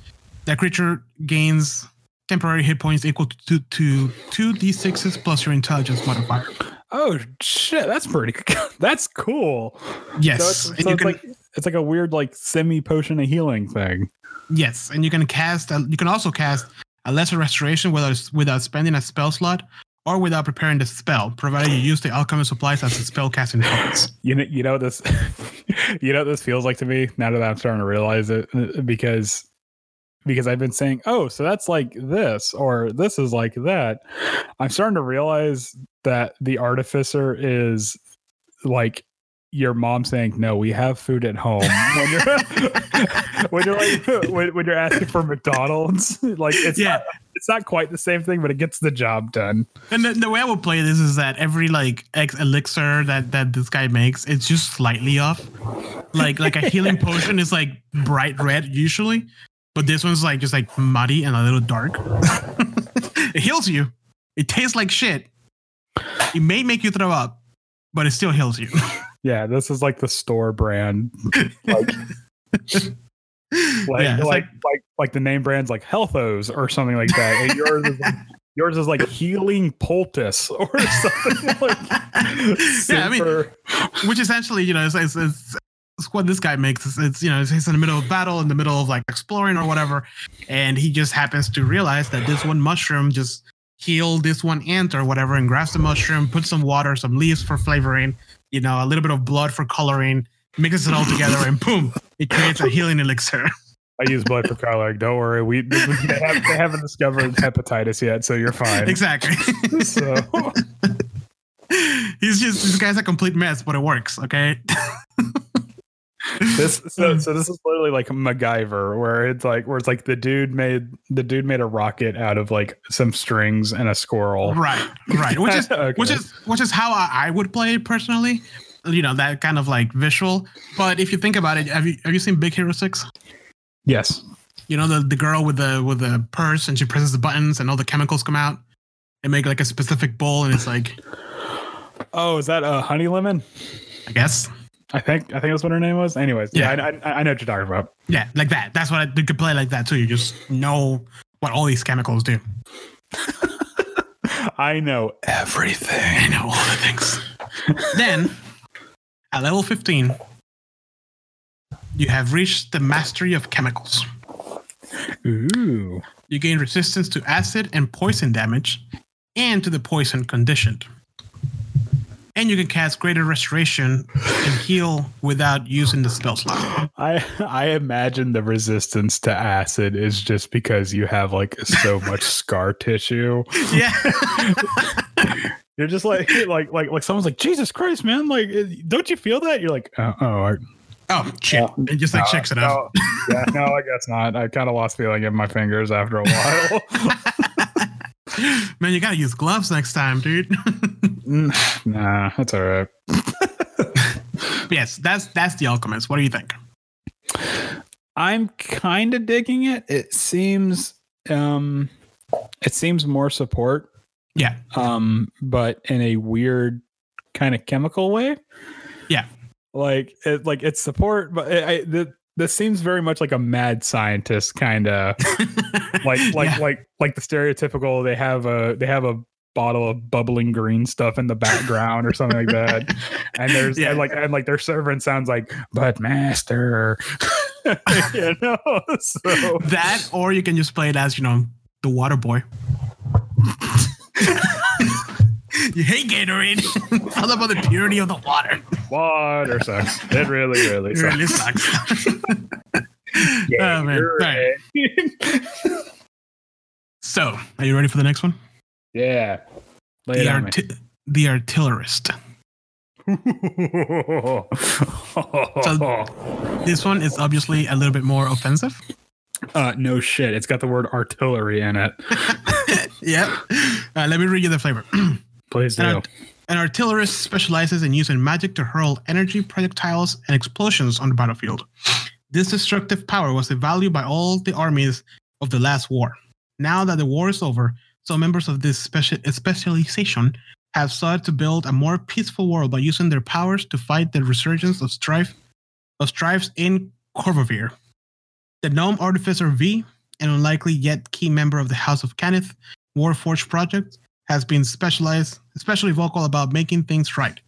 that creature gains temporary hit points equal to to two d6s plus your intelligence modifier. Oh shit, that's pretty. That's cool. Yes, So it's, and so you it's can like it's like a weird like semi potion of healing thing. Yes, and you can cast. A, you can also cast a lesser restoration without without spending a spell slot or without preparing the spell, provided you use the alchemy supplies as a spell casting. You know, you know what this. you know what this feels like to me now that I'm starting to realize it uh, because because I've been saying, oh, so that's like this or this is like that. I'm starting to realize that the artificer is like your mom saying, "No, we have food at home." When you're when you're like when, when you're asking for McDonald's, like it's Yeah. not, it's not quite the same thing, but it gets the job done. And the, the way I would play this is that every like X elixir that that this guy makes, it's just slightly off. Like like a healing potion is like bright red usually, but this one's like just like muddy and a little dark. it heals you. It tastes like shit, It may make you throw up, but it still heals you. Yeah, this is like the store brand. Like, like, yeah, like, like, like, like, the name brands like Healthos or something like that. And yours is like, yours is like healing poultice or something like Yeah, I mean- which essentially, you know, is, is it's what this guy makes. It's, it's you know, he's in the middle of battle, in the middle of like exploring or whatever, and he just happens to realize that this one mushroom just healed this one ant or whatever, and grabs the mushroom, puts some water, some leaves for flavoring, you know, a little bit of blood for coloring, mixes it all together, and boom, it creates a healing elixir. I use blood for color. Don't worry, we they, have, they haven't discovered hepatitis yet, so you're fine. exactly. So he's just this guy's a complete mess, but it works. Okay. This so, so this is literally like MacGyver, where it's like where it's like the dude made the dude made a rocket out of like some strings and a squirrel. Right, right. Which is Okay. which is which is how I, I would play it personally. You know that kind of like visual. But if you think about it, have you have you seen Big Hero Six? yes. You know the the girl with the with the purse and she presses the buttons and all the chemicals come out and make like a specific bowl and it's like Oh, is that a Honey Lemon? I guess I think I think that's what her name was. Anyways, yeah, Yeah. I, I, I know what you're talking about. yeah like that. That's what I you could play like that too. You just know what all these chemicals do. I know Everything. I know all the things. then at level fifteen, you have reached the mastery of chemicals. Ooh. You gain resistance to acid and poison damage and to the poison conditioned. And you can cast greater restoration and heal without using the spell slot. I I imagine the resistance to acid is just because you have like so much scar tissue. Yeah. You're just like like like like someone's like Jesus Christ, man! Like, eh, don't you feel that? You're like, oh, oh I, oh shit. It just like shakes it up. no, yeah, no, I guess not. I kind of lost feeling in my fingers after a while. Man, you gotta use gloves next time, dude. Mm, nah, that's all right. Yes, that's that's the alchemist. What do you think? I'm kind of digging it. It seems um it seems more support Yeah. um but in a weird kind of chemical way. Yeah. Like it like it's support but I, I the this seems very much like a mad scientist kind of like like Yeah. like like the stereotypical they have a they have a bottle of bubbling green stuff in the background or something like that and there's Yeah. and like and like their servant sounds like but master you know so that, or you can just play it as, you know, the water boy. you hate Gatorade. I love about the purity of the water. water sucks it really really It sucks really sucks. Yeah, oh, man. right. So, are you ready for the next one? yeah it The, on arti- the artillerist. This one is obviously a little bit more offensive. uh, no shit. It's got the word artillery in it. yeah. Uh, let me read you the flavor. Please do. An, an artillerist specializes in using magic to hurl energy projectiles and explosions on the battlefield. This destructive power was valued by all the armies of the last war. Now that the war is over, some members of this speci- specialization have sought to build a more peaceful world by using their powers to fight the resurgence of strife of strifes in Khorvaire. The gnome artificer Vi, an unlikely yet key member of the House of Cannith Warforged project, has been specialized, especially vocal about making things right.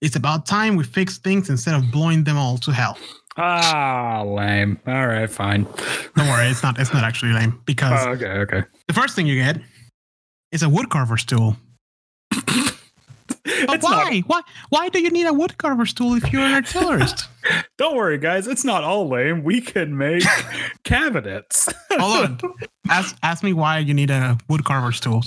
It's about time we fix things instead of blowing them all to hell. Ah, lame. All right, fine. Don't worry, it's not. It's not actually lame because Oh, okay, okay. the first thing you get is a woodcarver's tool. But It's not- why? Why? Why do you need a woodcarver's tool if you're an artillerist? don't worry, guys. It's not all lame. We can make cabinets. Hold on. Ask ask me why you need a woodcarver's tool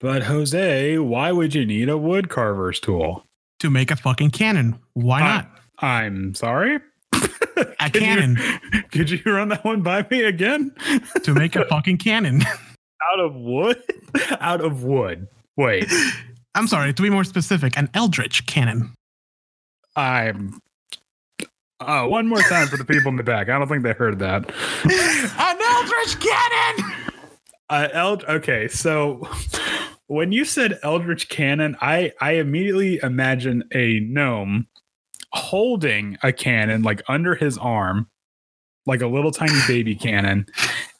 But Jose, why would you need a wood carver's tool? to make a fucking cannon. Why I- not? I'm sorry. A Could you- cannon could you run that one by me again? to make a fucking cannon. Out of wood? Out of wood. Wait, I'm sorry. To be more specific, an eldritch cannon. I'm. Uh, one more time for the people in the back. I don't think they heard that. an eldritch cannon. Uh, Eld- okay, so when you said Eldritch Cannon, I I immediately imagine a gnome holding a cannon like under his arm, like a little tiny baby cannon,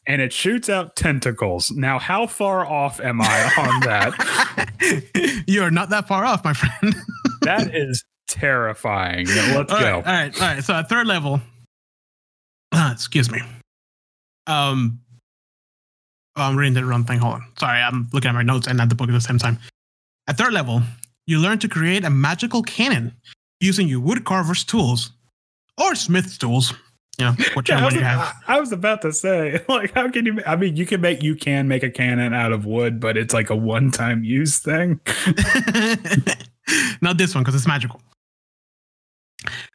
and it shoots out tentacles. Now, how far off am I on that? you are not that far off, my friend. that is terrifying. Let's all go. Right, all right, all right. So at third level, uh, excuse me. Um, oh, I'm reading the wrong thing. Hold on. Sorry, I'm looking at my notes and at the book at the same time. At third level, you learn to create a magical cannon using your wood carver's tools or smith's tools. You know, whichever Yeah, I, one you have. I was about to say, like, how can you? I mean, you can make you can make a cannon out of wood, but it's like a one-time use thing. Not this one because it's magical.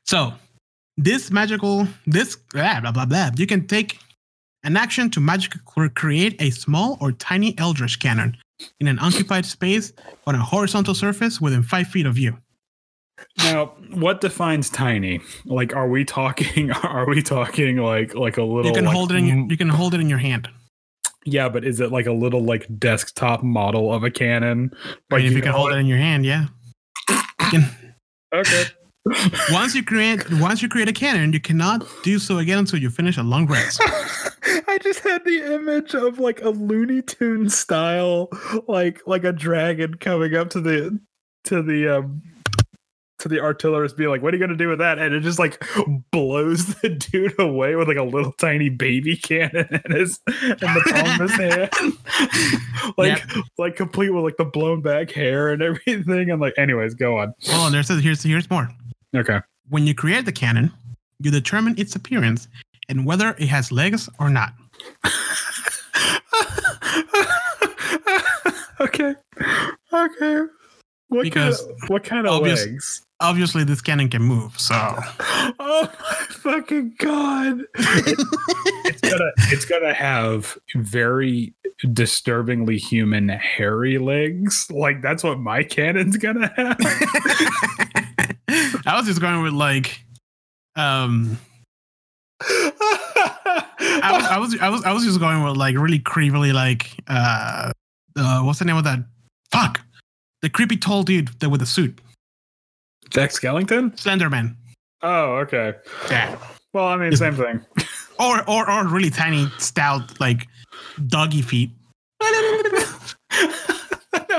So, this magical, this blah, blah blah blah. You can take an action to magically create a small or tiny eldritch cannon in an occupied space on a horizontal surface within five feet of you. Now, what defines tiny? Like, are we talking? Are we talking like like a little? You can like, hold it in your, you can hold it in your hand. Yeah, but is it like a little like desktop model of a cannon? I mean, if you can hold it in your hand, yeah. You can, Okay. Once you create once you create a cannon, you cannot do so again until you finish a long rest. I just had the image of like a Looney Tune style, like like a dragon coming up to the to the um to the artillerist, being like, "What are you gonna do with that?" And it just like blows the dude away with like a little tiny baby cannon in his in the palm of his hand, like like complete with like the blown back hair and everything. And like, anyways, go on. Oh, and there's here's here's more. Okay. When you create the cannon, you determine its appearance and whether it has legs or not. okay. Okay. What Because kind of, what kind of obvious- legs? Obviously, this cannon can move, so Oh my fucking god! it's gonna it's gonna have very disturbingly human hairy legs. Like that's what my cannon's gonna have. I was just going with like, um, I was, I was, I was, I was just going with like really creepily, like, uh, uh, what's the name of that? Fuck, the creepy tall dude that with the suit, Jack Skellington? Slenderman. Oh, okay. Yeah, Well, I mean, same thing. or or or really tiny, stout, like doggy feet.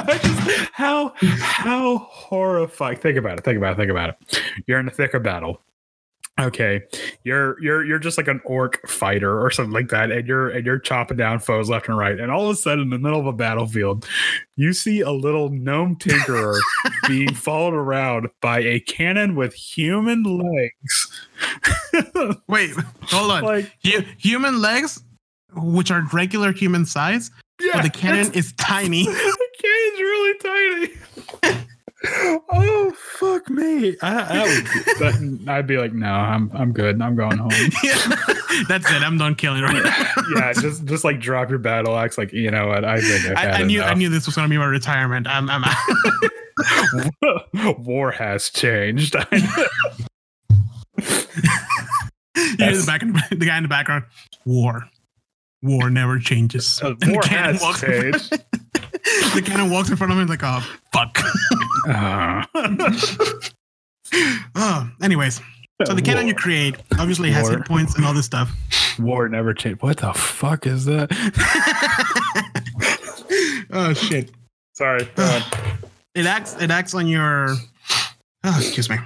just, how how horrifying. Think about it. Think about it. Think about it. You're in the thick of battle. Okay, you're you're you're just like an orc fighter or something like that, and you're and you're chopping down foes left and right, and all of a sudden, in the middle of a battlefield, you see a little gnome tinkerer being followed around by a cannon with human legs. Wait, hold on. like, Hu- human legs, which are regular human size, yeah, but the cannon is tiny. The cannon's really tiny. oh fuck me! I, I would, that, I'd be like, no, I'm I'm good. I'm going home. That's it. I'm done killing right now. yeah, just just like drop your battle axe. Like you know what? I think I, I knew I knew this was gonna be my retirement. I'm, I'm out. War has changed. You hear the back the guy in the background. War, war never changes. Uh, war has changed. The cannon walks in front of him like, oh fuck. Uh, oh, anyways, so the cannon you create obviously has War. hit points and all this stuff. war never changed. What the fuck is that? oh shit. Sorry. go it acts it acts on your oh, excuse me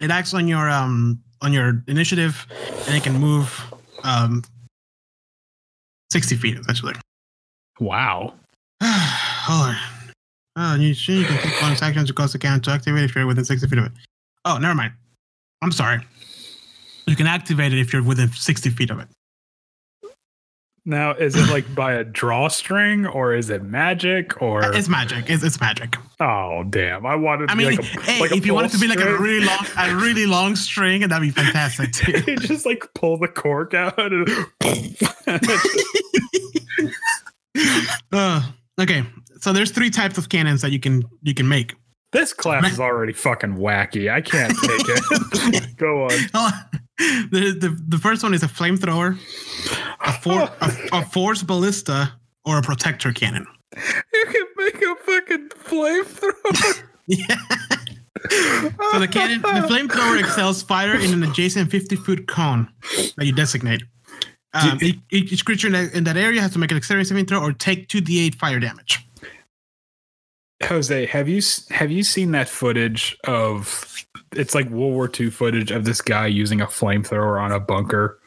it acts on your um on your initiative and it can move um 60 feet essentially Wow. hold on oh you, sure you can take bonus actions to cause the cannon to activate if you're within 60 feet of it oh never mind i'm sorry you can activate it if you're within 60 feet of it Now, is it like by a drawstring or is it magic or? it's magic it's, it's magic oh damn! I wanted. To i be mean like a, hey like a if you want it to be like a really long a really long string and that'd be fantastic too you just like pull the cork out and. Uh, okay, so there's three types of cannons that you can you can make. this class is already fucking wacky. I can't take it. Go on. Oh, the, the the first one is a flamethrower, a, for, a, a force ballista, or a protector cannon. You can make a fucking flamethrower. Yeah. so the cannon, the flamethrower excels fire in an adjacent 50 foot cone that you designate. Um, each, each creature in that, in that area has to make an dexterity saving throw or take 2d8 fire damage. Jose, have you have you seen that footage of? It's like World War II footage of this guy using a flamethrower on a bunker.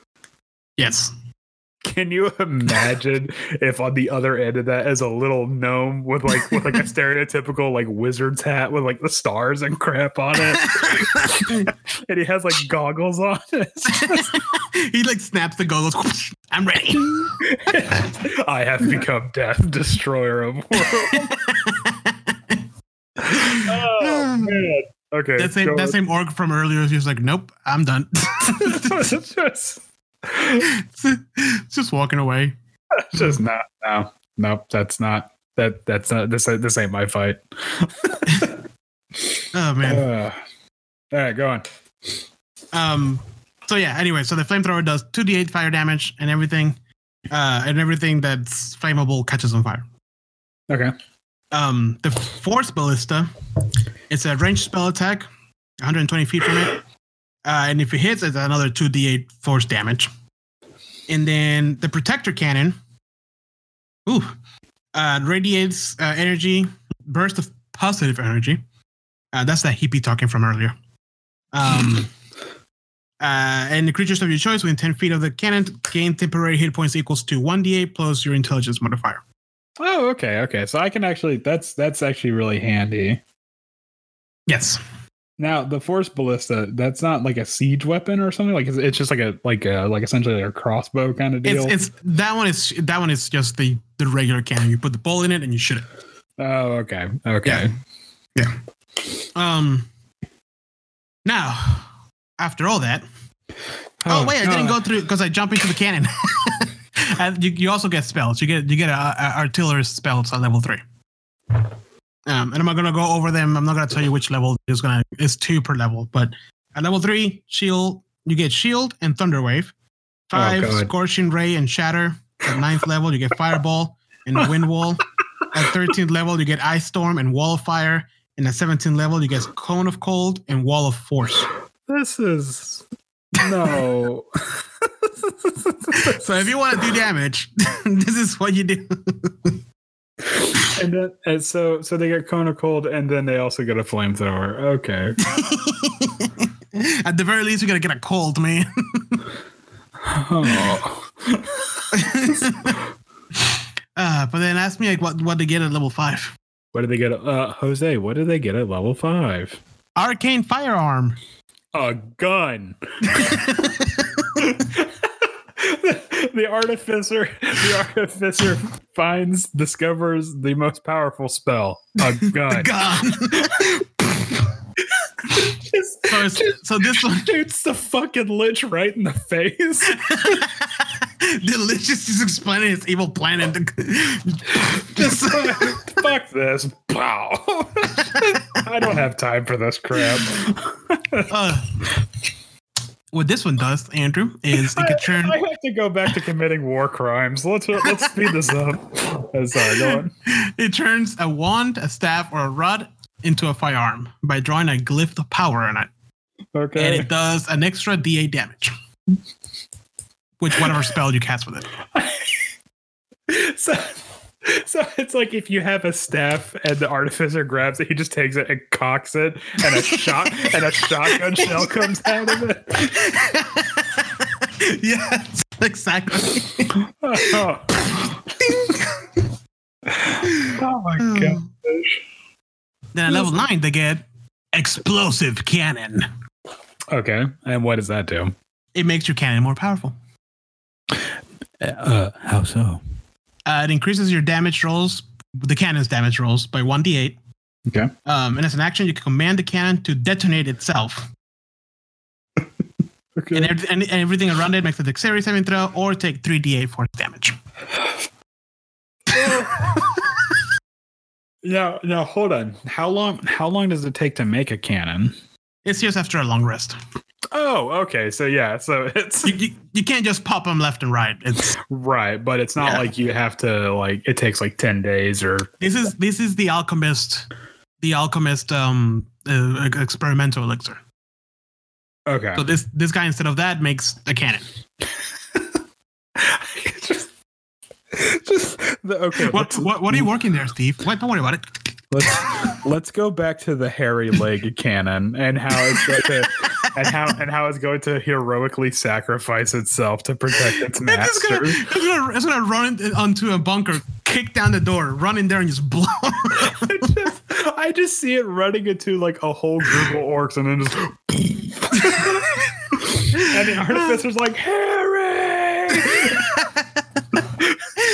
Yes. Can you imagine if on the other end of that is a little gnome with like with like a stereotypical like wizard's hat with like the stars and crap on it, and he has like goggles on. he like snaps the goggles. I'm ready. I have become death, destroyer of worlds. Oh man. Okay. that same go that same orc from earlier is just like, nope, I'm done. just, just walking away. just not. No, nope. That's not. That that's not. This this ain't my fight. Oh man. Uh, all right, go on. Um. So yeah. Anyway, so the flamethrower does two d8 fire damage and everything, uh, and everything that's flammable catches on fire. Okay. Um, the force ballista, it's a ranged spell attack, 120 feet from it, uh, and if it hits, it's another two d8 force damage. And then the protector cannon, ooh, uh, radiates uh, energy, burst of positive energy. Uh, that's that hippie talking from earlier. Um, uh, and the creatures of your choice within 10 feet of the cannon gain temporary hit points equals to 1d8 plus your intelligence modifier. Oh, okay, okay. So I can actually. That's that's actually really handy. Yes. Now the force ballista. That's not like a siege weapon or something. Like it's, it's just like a like a like essentially like a crossbow kind of deal. It's, it's that one is that one is just the the regular cannon. You put the ball in it and you shoot it. oh, okay, okay. Yeah. Um. Now, after all that, oh, wait, I didn't go through because I jump into the cannon. and you, you also get spells. You get you get a, a artillerist spells at level three. Um, and I'm not gonna go over them. I'm not gonna tell you which level is gonna. It's two per level, but at level three, shield you get shield and thunder wave. Five scorching ray and shatter. At ninth level, you get fireball and wind wall. At 13th level, you get ice storm and wall of fire. And at 17th level, you get cone of cold and wall of force. This is no. So if you want to do damage, this is what you do. and then and so so they get cone cold, and then they also get a flamethrower. Okay. At the very least, you're gonna get a cold, man. Oh. Uh, but then ask me like what what they get at level five. What did they get? Uh, Jose, what did they get at level five? Arcane firearm. A gun. the artificer, the artificer finds, discovers the most powerful spell. A gun. Gun. Just, so, it's, so this one, shoots the fucking lich right in the face. the delicious is explaining his evil plan and Just fuck this. Pow. I don't have time for this crap. uh, what this one does, Andrew, is it can turn. I have to go back to committing war crimes. Let's let's speed this up. Oh, sorry, go on. It turns a wand, a staff, or a rod into a firearm by drawing a glyph of power on it, Okay. and Okay. it does an extra D8 damage with whatever spell you cast with it. So, so it's like if you have a staff and the artificer grabs it, he just takes it and cocks it, and a shot and a shotgun shell comes out of it. yes, exactly. Oh, Oh my god! Then at level nine, they get explosive cannon. Okay, and what does that do? It makes your cannon more powerful. Uh, how so? Uh, it increases your damage rolls, the cannon's damage rolls, by 1d8. Okay. Um, and as an action, you can command the cannon to detonate itself. Okay. And, every, and, and everything around it makes a dexterity saving throw or take 3d8 force damage. Now, now, hold on. How long? How long does it take to make a cannon? It's just after a long rest. Oh, okay. So yeah, so it's You, you, you can't just pop them left and right. It's right, but it's not Yeah. like you have to like it takes like 10 days or this is this is the alchemist, the alchemist um uh, experimental elixir. okay. So this this guy instead of that makes a cannon. just, just the, okay. What what what are you working there, Steve? What? Don't worry about it. let's let's go back to the hairy leg cannon and how it's going to and how and how it's going to heroically sacrifice itself to protect its It's master. gonna, it's gonna, it's gonna run onto a bunker, kick down the door, run in there, and just blow. I just, I just see it running into like a whole group of orcs and then just and the artificer's like Harry.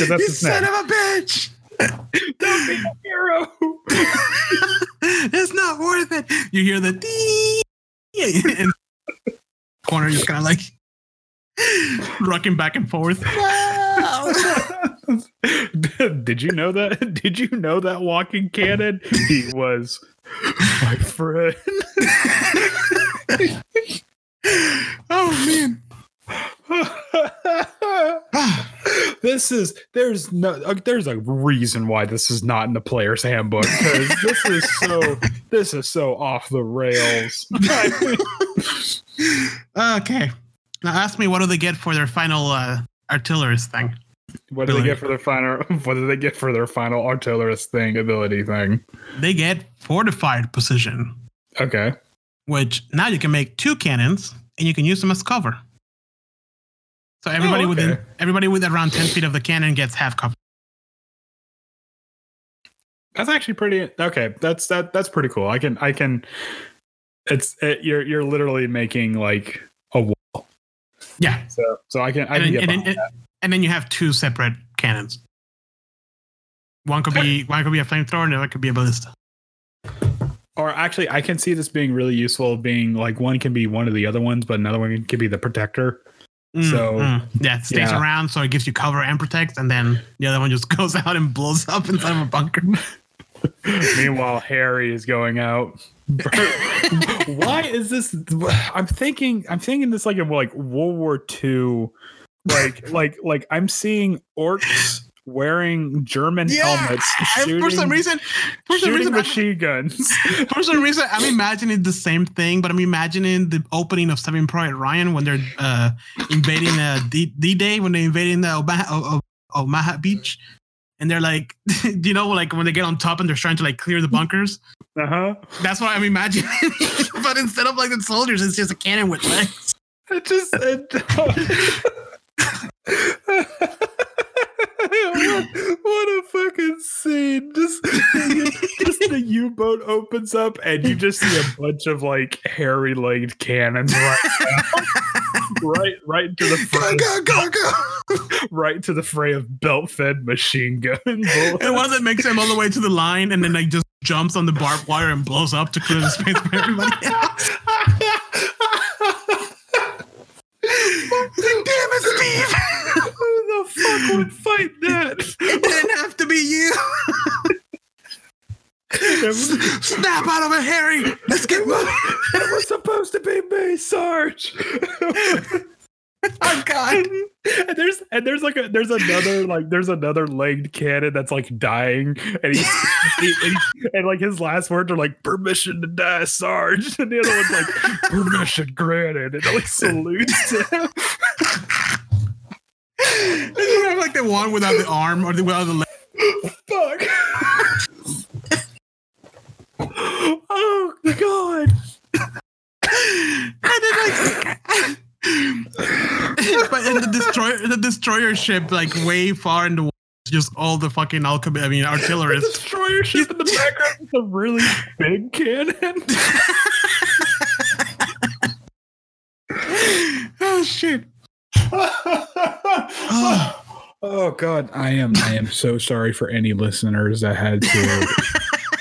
that's you son of a bitch! Don't be a hero. it's not worth it. You hear the dee, and corner just kind of like rocking back and forth. Did you know that? Did you know that walking cannon? He was my friend. oh man. this is there's no uh, there's a reason why this is not in the player's handbook because this is so this is so off the rails. Okay. Now ask me what do they get for their final uh, artillerist thing? what do they get for their final? What do they get for their final artillerist thing ability thing? They get fortified position, Okay. which now you can make two cannons and you can use them as cover. So everybody oh, okay. within everybody with around ten feet of the cannon gets half cover. That's actually pretty okay. That's that that's pretty cool. I can I can. It's it, you're you're literally making like a wall. Yeah. So so I can I and, can and, then, that. and then you have two separate cannons. One could be one could be a flamethrower, and the other could be a ballista. Or actually, I can see this being really useful. Being like one can be one of the other ones, but another one can be the protector. Mm, So, mm. yeah, it stays yeah. around, so it gives you cover and protects, and then the other one just goes out and blows up inside of a bunker. Meanwhile, Harry is going out. Why is this? I'm thinking. I'm thinking this like a like World War II. Like like like I'm seeing orcs wearing German helmets, shooting, for some reason, for some reason, I'm- machine guns. for some reason, I'm imagining the same thing, but I'm imagining the opening of Saving Private Ryan when they're uh, invading uh, D- D-Day, when they're invading the Omaha, O- O- Omaha Beach. And they're like, do you know, like when they get on top and they're trying to like clear the bunkers? Uh huh. That's what I'm imagining. but instead of like the soldiers, it's just a cannon with legs. It just. It, what, what a fucking scene! Just, just the U-boat opens up and you just see a bunch of like hairy-legged cannons right, right, right into the fray, go, go, go. right into the fray of belt-fed machine gun And one that makes him all the way to the line and then like just jumps on the barbed wire and blows up to clear the space for everybody else. Damn it, Steve! Who the fuck would fight that? It didn't have to be you. Snap out of it, Harry. Let's get moving. It was supposed to be me, Sarge. Oh God. and there's and there's like a there's another like there's another legged cannon that's like dying and he, and, he- and, like his last words are like permission to die sarge and the other one's like permission granted and it like salutes him You have like the one without the arm or the without the leg. fuck oh my god And then like but in the destroyer the destroyer ship like way far in the water, just all the fucking alchemy I mean artillery. the destroyer ship in the background with a really big cannon oh shit. oh god i am i am so sorry for any listeners that had to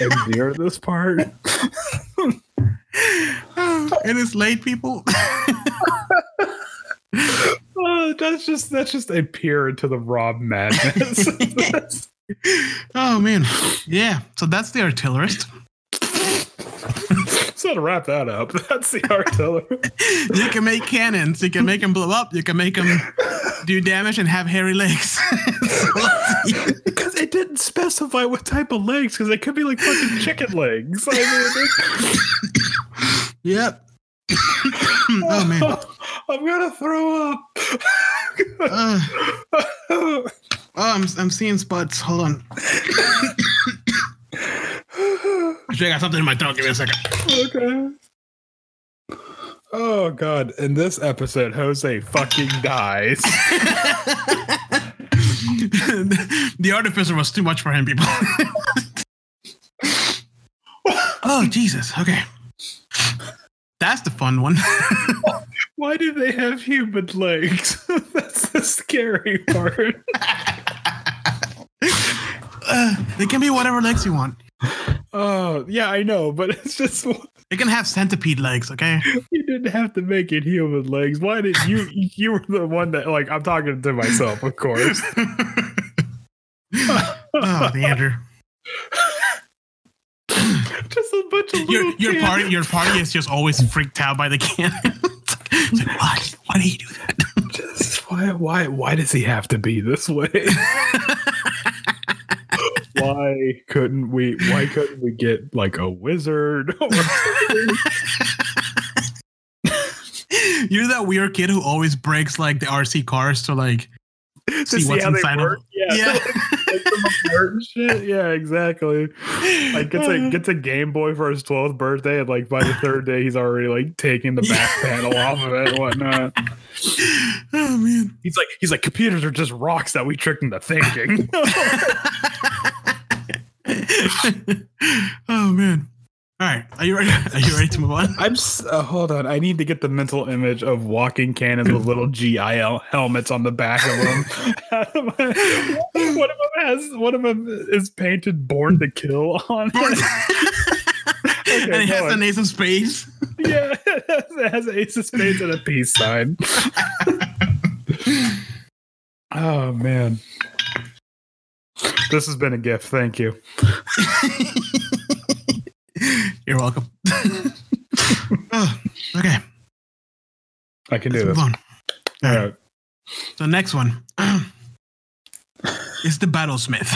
endure this part and it is late, people. Oh, that's just that's just a peer into the Rob madness. oh man, yeah. So that's the artillerist. So to wrap that up, that's the artillery. you can make cannons. You can make them blow up. You can make them do damage and have hairy legs. because it didn't specify what type of legs, because it could be like fucking chicken legs. I mean, yep. oh man. I'm gonna throw up. Uh, oh, I'm I'm seeing spots. Hold on. Actually, I got something in my throat. Give me a second. okay. Oh god! In this episode, Jose fucking dies. the artificer was too much for him, people. oh Jesus! Okay, that's the fun one. Why do they have human legs? That's the scary part. uh, they can be whatever legs you want. Oh yeah, I know, but it's just They can have centipede legs. Okay. you didn't have to make it human legs. Why did you? You were the one that like I'm talking to myself, of course. oh, the Andrew. just a bunch of Your your party your party is just always freaked out by the cannon. it's like, why? Why do you do that? Just why? Why? Why does he have to be this way? Why couldn't we? Why couldn't we get like a wizard? You're that weird kid who always breaks like the RC cars to like to See see, what's inside of? Yeah, Yeah. like shit. Yeah, exactly. Like gets a uh. gets a Game Boy for his twelfth birthday, and like by the third day, he's already like taking the back panel off of it and whatnot. oh man. He's like, he's like, computers are just rocks that we tricked into thinking. oh man. All right. Are you ready? Are you ready to move on? I'm uh, hold on. I need to get the mental image of walking cannons with little GIL helmets on the back of them. one of them has one of them is painted "Born to Kill" on it. and it has on. ace of spades. Yeah, it has, it has ace of spades and a peace sign. oh man, this has been a gift. Thank you. You're welcome. oh, okay. I can Let's do move this. on. All right. So next one is the battlesmith.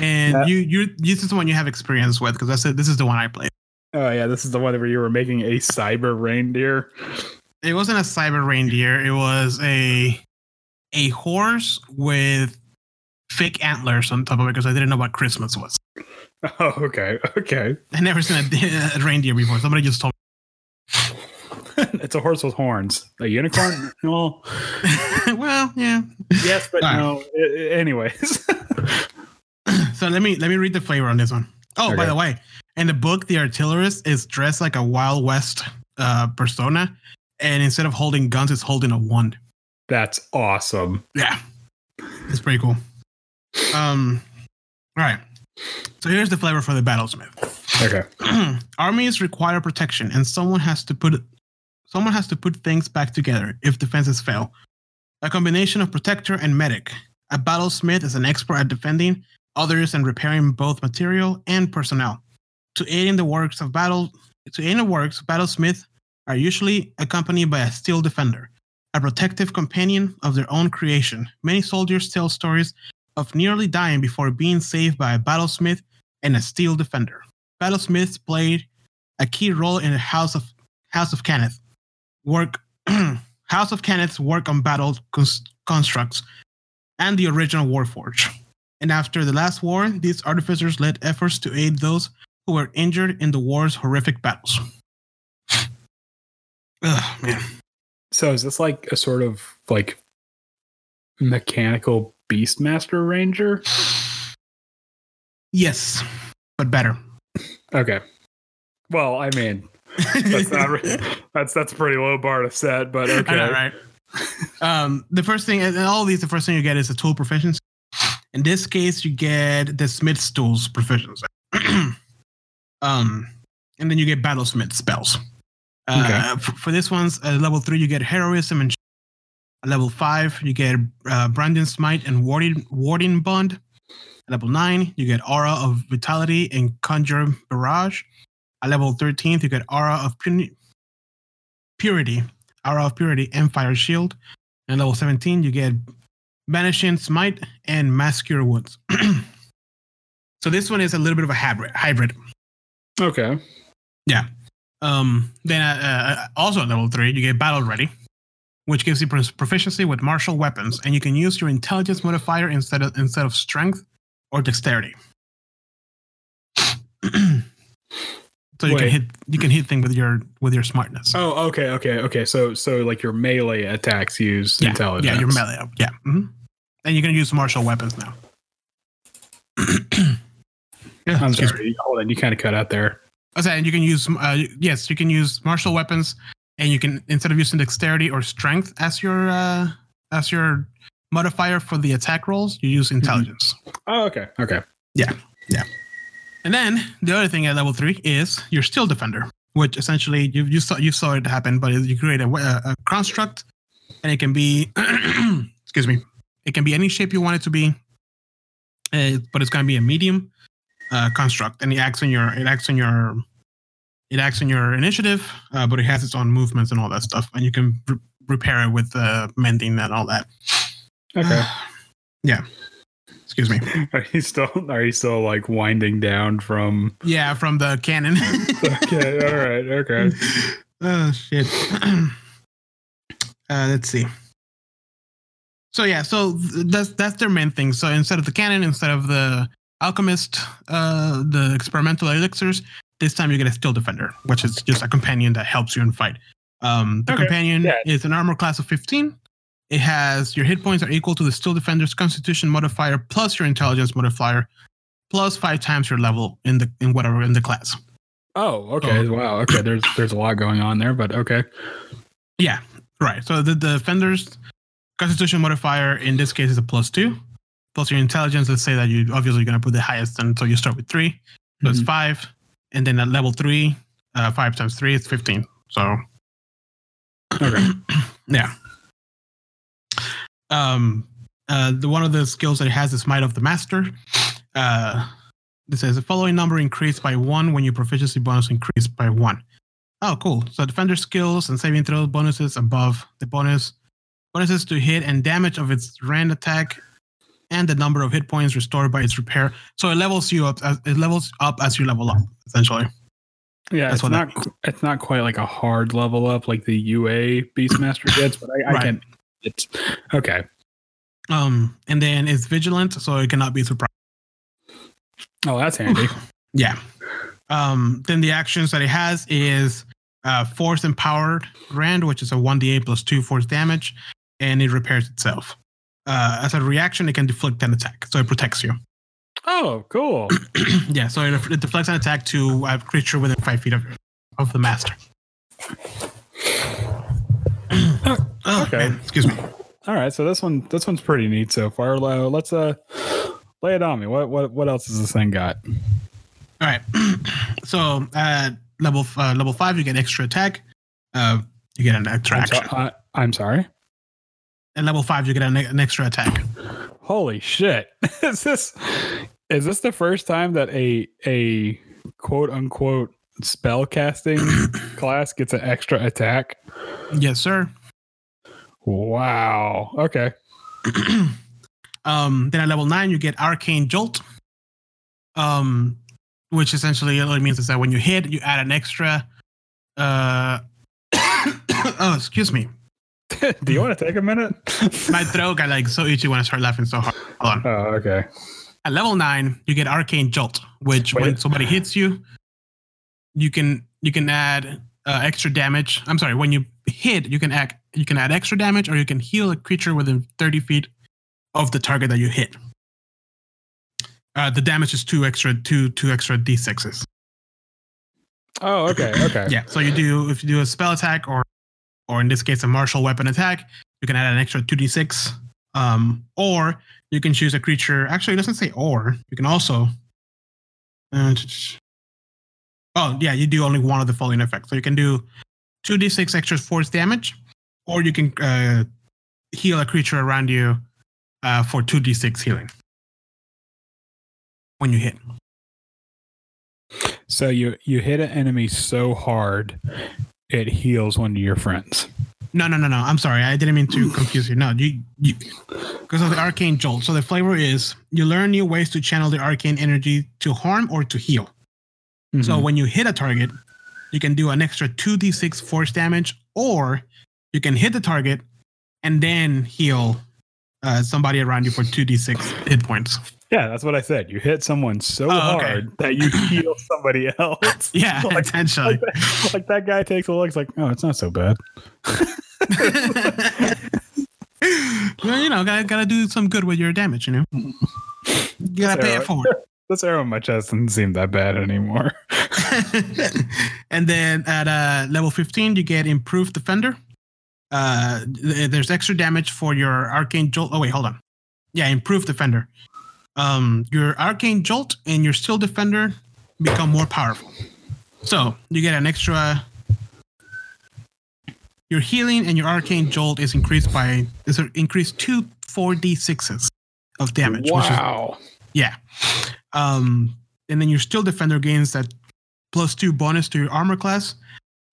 And you you this is the one you have experience with because I said this is the one I played. Oh yeah, this is the one where you were making a cyber reindeer. It wasn't a cyber reindeer, it was a a horse with fake antlers on top of it because I didn't know what Christmas was. Oh, okay, okay. I never seen a, a reindeer before. Somebody just told me. it's a horse with horns. A unicorn? well, well, yeah. yes, but right. no. Anyways, So let me let me read the flavor on this one. Oh, by the way, in the book, the artillerist is dressed like a Wild West uh, persona, and instead of holding guns, it's holding a wand. that's awesome. Yeah, it's pretty cool. Um, all right. So here's the flavor for the battlesmith. Okay. Armies require protection, and someone has to put someone has to put things back together if defenses fail. A combination of protector and medic. A battlesmith is an expert at defending others and repairing both material and personnel. To aid in the works of battle, to aid in the works, battlesmiths are usually accompanied by a steel defender, a protective companion of their own creation. Many soldiers tell stories of nearly dying before being saved by a battlesmith and a steel defender. Battlesmiths played a key role in the House of House of Cannith work. House of Cannith's work on battle cons- constructs and the original Warforge. And after the last war, these artificers led efforts to aid those who were injured in the war's horrific battles. Ugh, man. So is this like a sort of like mechanical Beastmaster Ranger? Yes, but better. Okay. Well, I mean, that's not re- that's that's a pretty low bar to set, but okay. Know, right? um, the first thing, and all these, the first thing you get is a tool proficiency. In this case, you get the Smith's tools proficiency. um, and then you get battlesmith spells. Uh, f- for, this one's uh, level three, you get heroism and. At level five, you get uh, Branding Smite and Warding Warding Bond. At level nine, you get Aura of Vitality and Conjure Barrage. At level 13th, you get Aura of Puni- Purity, Aura of Purity, and Fire Shield. And level 17, you get Vanishing Smite and Mass Cure Wounds. so this one is a little bit of a hybrid. hybrid. Okay. Yeah. Um, then uh, uh, also at level three, you get Battle Ready, which gives you proficiency with martial weapons, and you can use your intelligence modifier instead of instead of strength or dexterity. so you Wait. can hit you can hit things with your with your smartness. Oh, okay, okay, okay. So, so like your melee attacks use yeah, intelligence. yeah, your melee. Yeah, hmm and you can use martial weapons now. yeah, I'm sorry. Hold on, you kind of cut out there. I said you can use uh, yes, you can use martial weapons, and you can instead of using dexterity or strength as your uh, as your modifier for the attack rolls, you use intelligence. Oh, okay, okay. Yeah, yeah. And then the other thing at level three is your steel defender, which essentially you you saw you saw it happen, but you create a, a, a construct, and it can be excuse me, it can be any shape you want it to be, uh, but it's going to be a medium uh, construct, and it acts on your it acts on your it acts on your initiative, uh, but it has its own movements and all that stuff, and you can re- repair it with uh, mending and all that. Okay. yeah. Excuse me. Are you still are you still like winding down from Yeah, from the cannon. Okay, all right, okay. oh shit. uh, let's see. So yeah, so th- that's that's their main thing. So instead of the cannon, instead of the alchemist, uh, the experimental elixirs, this time you get a steel defender, which is just a companion that helps you in fight. Um, the Okay, companion yeah. is an armor class of 15. It has your hit points are equal to the steel defender's constitution modifier plus your intelligence modifier plus five times your level in the in whatever in the class. Oh, okay. Oh. Wow. Okay. There's there's a lot going on there, but okay. Yeah, right. So the, the defender's constitution modifier in this case is a plus two, plus your intelligence. Let's say that you obviously going to put the highest, and so you start with three, so it's Mhm. five, and then at level three, uh, five times three is fifteen. So Okay. yeah. Um, uh, the one of the skills that it has is Might of the Master. Uh, it says the following number increased by one when your proficiency bonus increased by one. Oh, cool. So defender skills and saving throw bonuses above the bonus bonuses to hit and damage of its rand attack, and the number of hit points restored by its repair. So it levels you up. As, it levels up as you level up, essentially. Yeah, That's it's what that not it's not quite like a hard level up like the UA Beastmaster gets, but I, I Right. can it's okay. Um, and then it's vigilant, so it cannot be surprised. Oh, that's handy. Yeah. Um, then the actions that it has is uh, force empowered rend, which is a 1d8 plus 2 force damage, and it repairs itself. Uh, as a reaction, it can deflect an attack, so it protects you. Oh, cool. yeah, so it, it deflects an attack to a creature within five feet of of the master. oh, Okay. man, excuse me. All right, so this one this one's pretty neat so far. Uh, Let's uh lay it on me. What what what else has this thing got? All right. so at level uh, level five, you get extra attack. Uh, you get an extra I'm, so- action. I, I'm sorry. At level five, you get an, an extra attack. Holy shit! is this is this the first time that a a quote unquote spell casting class gets an extra attack? Yes, sir. Wow. Okay. um, then at level nine, you get Arcane Jolt, um, which essentially it means is that when you hit, you add an extra. Uh, oh, excuse me. Do you want to take a minute? My throat got like so itchy when I start laughing so hard. Hold on. oh, okay. At level nine, you get Arcane Jolt, which when somebody hits you, you can you can add uh, extra damage. I'm sorry, when you hit, you can add you can add extra damage, or you can heal a creature within 30 feet of the target that you hit. Uh, the damage is two extra two two extra d6s. Oh, okay. Okay. Yeah, so you do if you do a spell attack or or in this case a martial weapon attack, you can add an extra two d6. Um, or you can choose a creature. Actually, it doesn't say or. You can also. Uh, oh yeah, you do only one of the following effects. So you can do two d6 extra force damage, or you can uh, heal a creature around you uh, for two d6 healing when you hit. So you you hit an enemy so hard, it heals one of your friends. No, no, no, no. I'm sorry. I didn't mean to confuse you. No, you, you, because of the arcane jolt. So the flavor is you learn new ways to channel the arcane energy to harm or to heal. So Mhm. when you hit a target, you can do an extra 2d6 force damage, or you can hit the target and then heal uh, somebody around you for 2d6 hit points. Yeah, that's what I said. You hit someone so Oh, okay. hard that you heal somebody else. Yeah, Like- essentially. like, that, like that guy takes a look. It's like, oh, it's not so bad. well, you know, gotta, gotta do some good with your damage, you know? You gotta pay it Sarah. forward. This arrow in my chest doesn't seem that bad anymore. and then at uh, level 15, you get improved defender. Uh, th- there's extra damage for your arcane jolt. Oh wait, hold on. Yeah, improved defender. Um, your arcane jolt and your steel defender become more powerful. So you get an extra. Your healing and your arcane jolt is increased by is increased to four d sixes of damage. which is wow. yeah. Um, and then your steel defender gains that plus two bonus to your armor class.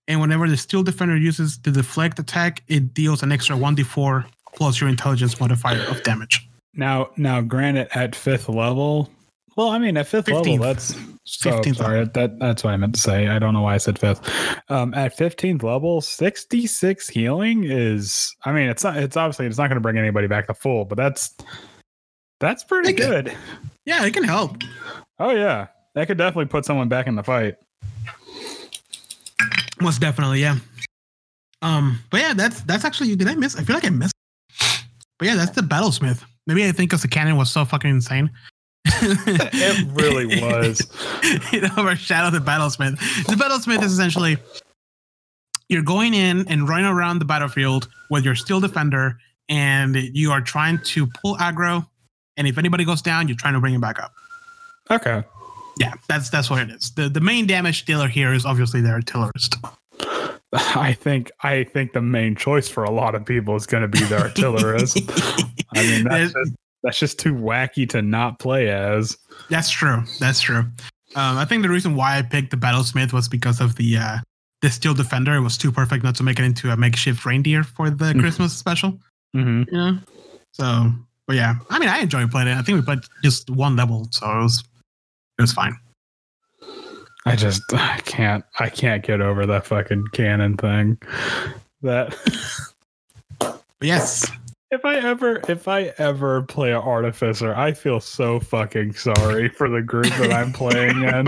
And whenever the steel defender uses the deflect attack, it deals an extra 1d4 plus your intelligence modifier of damage. Now, now, granted, at fifth level, well, I mean, at fifth 15th. level, that's so 15th sorry. That that's what I meant to say. I don't know why I said fifth. Um, at fifteenth level, sixty six healing is. I mean, it's not. It's obviously it's not going to bring anybody back to full, but that's that's pretty Okay. good. Yeah, it can help. Oh yeah, that could definitely put someone back in the fight. Most definitely, yeah. Um, but yeah, that's that's actually did I miss? I feel like I missed. But yeah, that's the battlesmith. Maybe I think because the cannon was so fucking insane. It really was. it overshadowed the battlesmith. The battlesmith is essentially you're going in and running around the battlefield with your steel defender, and you are trying to pull aggro. And if anybody goes down, you're trying to bring him back up. Okay. Yeah, that's that's what it is. The the main damage dealer here is obviously the artillerist. I think I think the main choice for a lot of people is going to be the artillerist. I mean, that's just, that's just too wacky to not play as. That's true. That's true. Um, I think the reason why I picked the battlesmith was because of the uh, the steel defender. It was too perfect not to make it into a makeshift reindeer for the Mhm. Christmas special. Mm-hmm. You know. So, but yeah, I mean, I enjoyed playing it. I think we played just one level, so it was it was fine. I just I can't I can't get over that fucking cannon thing. That yes, if I ever if I ever play an artificer, I feel so fucking sorry for the group that I'm playing in.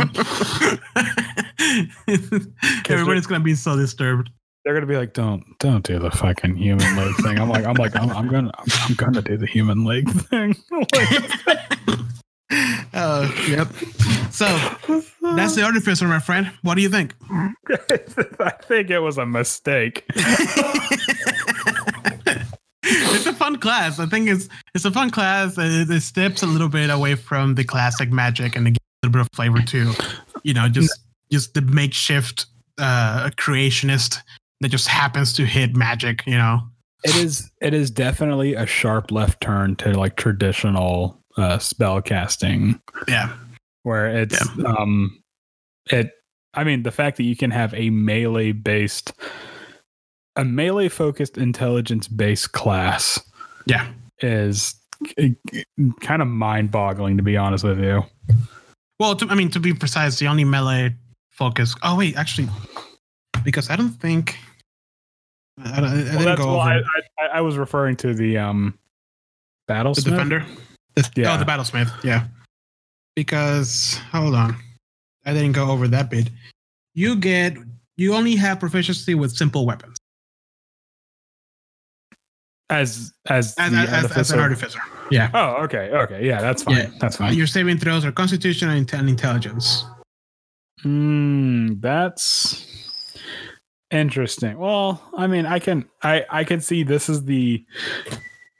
everybody's gonna be so disturbed. They're gonna be like, "Don't don't do the fucking human leg thing." I'm like, I'm like, I'm, I'm gonna I'm, I'm gonna do the human leg thing. Uh, yep. So that's the artificer, my friend. What do you think? I think it was a mistake. it's a fun class. I think it's it's a fun class. It, it steps a little bit away from the classic magic and it gives a little bit of flavor to, you know, just just the makeshift uh creationist that just happens to hit magic. You know. It is it is definitely a sharp left turn to like traditional uh spell casting Yeah. where it's um it I mean the fact that you can have a melee based a melee focused intelligence based class Yeah. is kind of mind boggling to be honest with you. Well, to, I mean, to be precise, the only melee focus. Oh wait, actually, because I don't think. I, don't- I Well, didn't go over I, I, I was referring to the um battle the defender. The, Yeah. Oh, the battlesmith. Yeah. Because hold on, I didn't go over that bit. You get you only have proficiency with simple weapons as as, as, the as, as, as an artificer. artificer. Yeah. Oh, okay, okay, yeah, that's fine. Yeah. That's fine. your saving throws are Constitution and and intelligence. Hmm, that's interesting. Well, I mean, I can I I can see this is the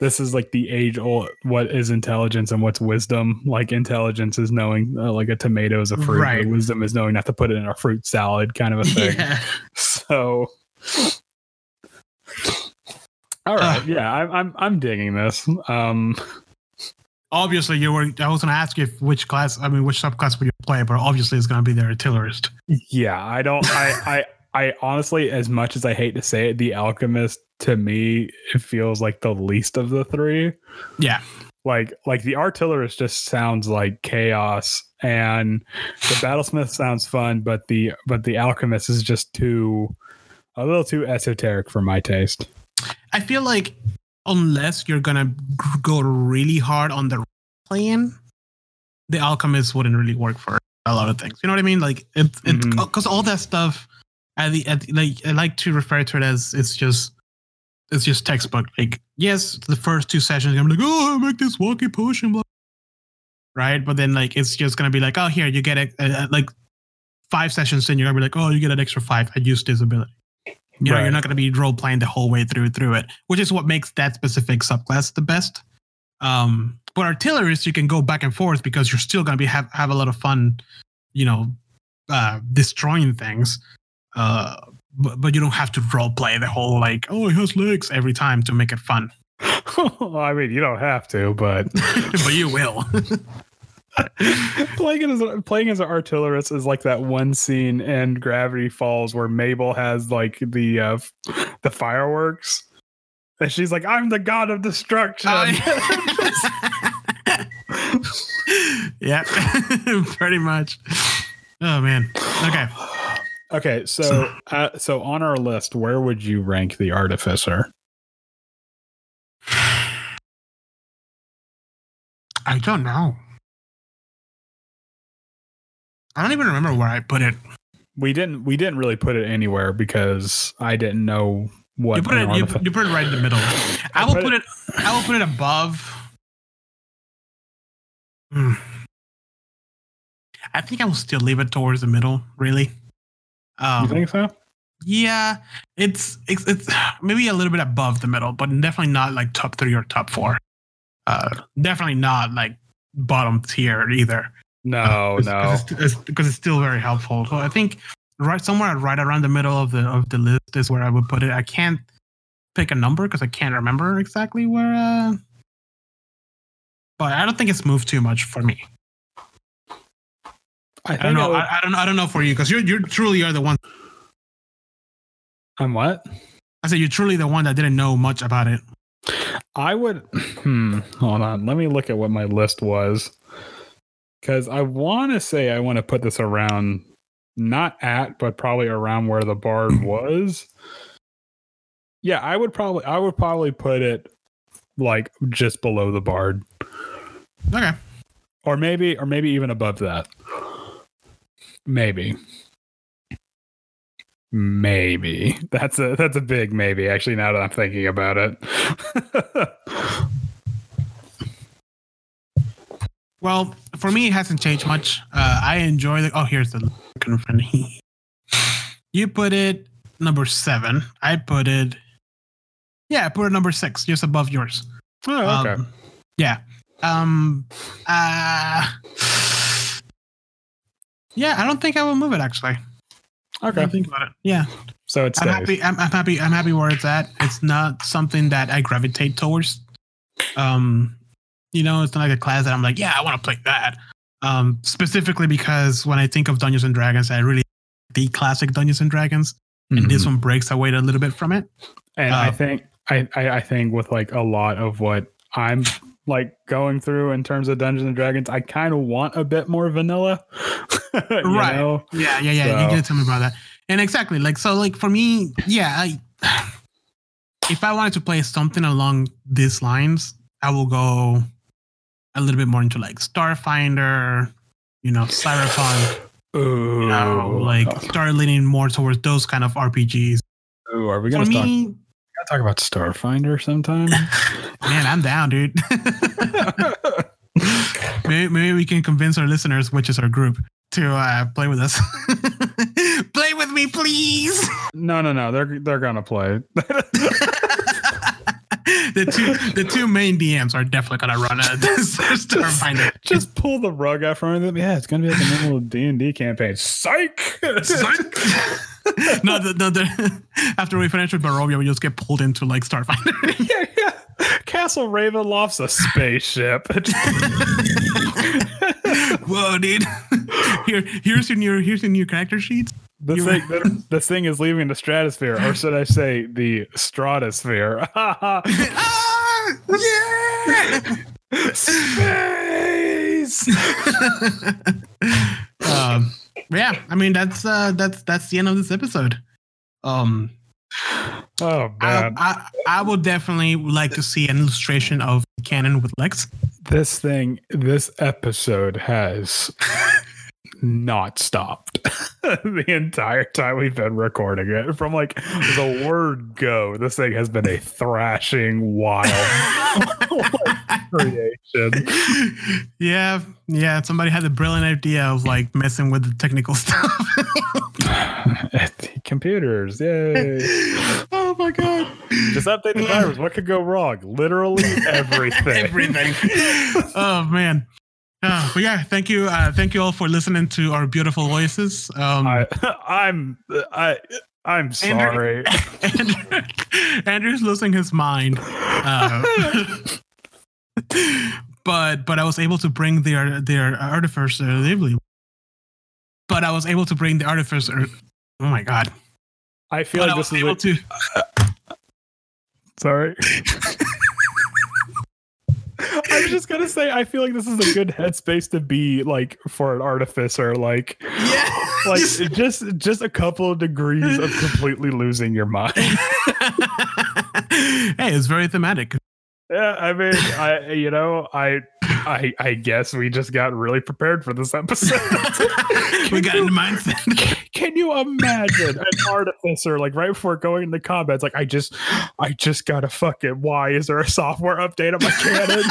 this is like the age old what is intelligence and what's wisdom. Like intelligence is knowing uh, like a tomato is a fruit, Right. wisdom is knowing not to put it in a fruit salad kind of a thing. Yeah. So all right, Uh. yeah, I'm I'm I'm digging this. Um obviously you were. I was going to ask you if which class. I mean, which subclass would you play? But obviously, it's going to be the artillerist. Yeah, I don't. I, I, honestly, as much as I hate to say it, the alchemist to me it feels like the least of the three. Yeah, Like, like the artillerist just sounds like chaos, and the battlesmith sounds fun, but the but the alchemist is just too a little too esoteric for my taste. I feel like unless you're gonna go really hard on the plan, the alchemist wouldn't really work for a lot of things. You know what I mean? Like it's it's Mhm. because all that stuff. At the, at the- like I like to refer to it as it's just it's just textbook. Like yes, the first two sessions I'm like, oh, I make this walkie potion, blah. right? But then like it's just gonna be like, oh, here you get it. Uh, like five sessions in, you're gonna be like, oh, you get an extra five. I used this ability. You know, Right. you're not going to be role playing the whole way through through it, which is what makes that specific subclass the best. Um, but artillerists, you can go back and forth because you're still going to be have have a lot of fun, you know, uh, destroying things. Uh, but, but you don't have to role play the whole like, oh, he has legs every time to make it fun. I mean, you don't have to, but but you will. playing as playing as an artillerist is like that one scene in Gravity Falls where Mabel has like the uh, the fireworks, and she's like, "I'm the god of destruction." yeah, pretty much. Oh man. Okay. Okay, so uh, so on our list, where would you rank the artificer? I don't know. I don't even remember where I put it. We didn't we didn't really put it anywhere because I didn't know what You put it. You, you put it right in the middle. I will put it. I will put it above. Hmm. I think I will still leave it towards the middle. Really. Um, you think so? Yeah, it's, it's it's maybe a little bit above the middle, but definitely not like top three or top four. Uh, definitely not like bottom tier either. No, no. because it's, it's, it's still very helpful. So I think right somewhere right around the middle of the of the list is where I would put it. I can't pick a number because I can't remember exactly where. Uh, but I don't think it's moved too much for me. I I don't know. would- I, I don't. I don't know for you because you're you're truly are the one. I'm what? I said you're truly the one that didn't know much about it. I would. Hmm. Hold on. Let me look at what my list was. Because I want to say I want to put this around, not at, but probably around where the bard was. Yeah, I would probably. I would probably put it like just below the bard, Okay. or maybe, or maybe even above that. Maybe. Maybe that's a that's a big maybe. Actually, now that I'm thinking about it. Well, for me, it hasn't changed much. Uh, I enjoy the. Oh, here's the look in front of me. You put it number seven. I put it. Yeah, I put it number six, just above yours. oh, okay. Um, yeah. Um. Uh. Yeah, I don't think I will move it. Actually, okay. I think about it. Yeah, So it's. I'm happy. I'm, I'm happy. I'm happy where it's at. It's not something that I gravitate towards. Um, you know, it's not like a class that I'm like, yeah, I want to play that. Um, specifically because when I think of Dungeons and Dragons, I really the classic Dungeons and Dragons, and this Mhm. one breaks away a little bit from it. and I uh, think I, I I think with like a lot of what I'm like going through in terms of Dungeons and Dragons, I kind of want a bit more vanilla. Right. know? Yeah, yeah, yeah. You can tell me about that. And exactly, like so, like for me, yeah, I if I wanted to play something along these lines, I will go a little bit more into like Starfinder, you know, Cyberpunk, Ooh, you know, like start leaning more towards those kind of RPGs. Ooh, are we gonna talk, me, talk about Starfinder sometime? man, I'm down, dude. maybe, maybe we can convince our listeners, which is our group, to uh, play with us. play with me, please. no, no, no. They're they're gonna play. the two the two main DMs are definitely gonna run a Starfinder. Just pull the rug out from under them. Yeah, it's gonna be like a normal D and D campaign. Psych. Psych. No, the, the, the, after we finish with Barovia, we just get pulled into like Starfinder. yeah, yeah. Castle Ravenloft's a spaceship. Whoa, dude. Here, here's your new here's your new character sheets. The thing, the, the thing is leaving the stratosphere, or should I say the stratosphere? ah, yeah. Space. um, yeah, I mean that's uh, that's that's the end of this episode. Um, Oh I, I I would definitely like to see an illustration of cannon with Lex. this thing, this episode has not stopped the entire time we've been recording it. From like the word go, this thing has been a thrashing wild creation. yeah, yeah. Somebody had the brilliant idea of like messing with the technical stuff. Computers, yay! oh my god. Just update the drivers. What could go wrong? Literally everything. Everything. oh man. Uh, but yeah, thank you, uh, thank you all for listening to our beautiful voices. Um, I, I'm I I'm sorry. Andrew, Andrew's losing his mind. Uh, but but I was able to bring their their artificer. But I was able to bring the artificer. Oh my god! I feel But I like was this is able a, to. sorry. I was just gonna say I feel like this is a good headspace to be like for an artificer, like Yeah. like just just a couple of degrees of completely losing your mind. hey, it's very thematic. Yeah, I mean, I you know, I I I guess we just got really prepared for this episode. we got in the mindset. Can you imagine an artificer like right before going into combat? It's like I just I just gotta fucking why is there a software update on my cannon?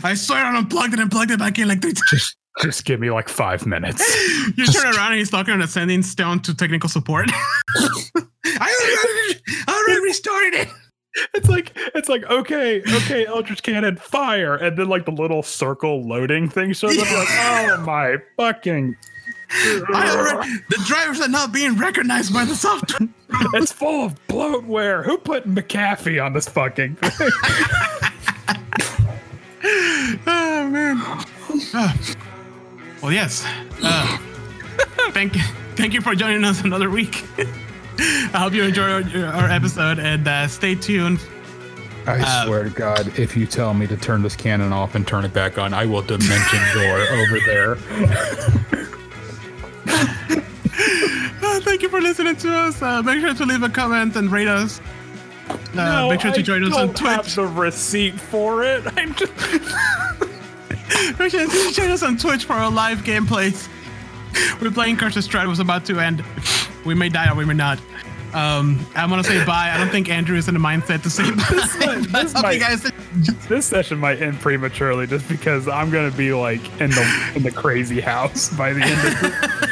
I swear I unplugged it and plugged it back in like three times. just give me like five minutes. You turn around and he's talking on a sending stone to technical support. I already, I already restored it. It's like it's like okay, okay, Eldritch Cannon, fire, and then like the little circle loading thing shows up. Like, oh my fucking! I already, the drivers are not being recognized by the software. It's full of bloatware. Who put McAfee on this fucking thing? oh man. Ah. well, yes. Uh, thank thank you for joining us another week. I hope you enjoyed our, our episode and uh, stay tuned. I Uh, swear to God, if you tell me to turn this cannon off and turn it back on, I will dimension door over there. Uh, thank you for listening to us. Uh, make sure to leave a comment and rate us. Uh, make sure to I join us on don't have Twitch. the receipt for it. I'm just. Make sure to join us on Twitch for our live gameplays. We're playing Curse Strahd was about to end. We may die or we may not. Um, I want to say bye. I don't think Andrew is in the mindset to say bye. might- this I hope you might- guys This session might end prematurely just because I'm gonna be like in the in the crazy house by the end of it.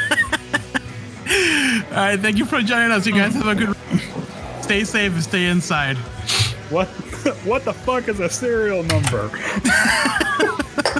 All right, thank you for joining us. You guys have a good. Stay safe and stay inside. What what the fuck is a serial number?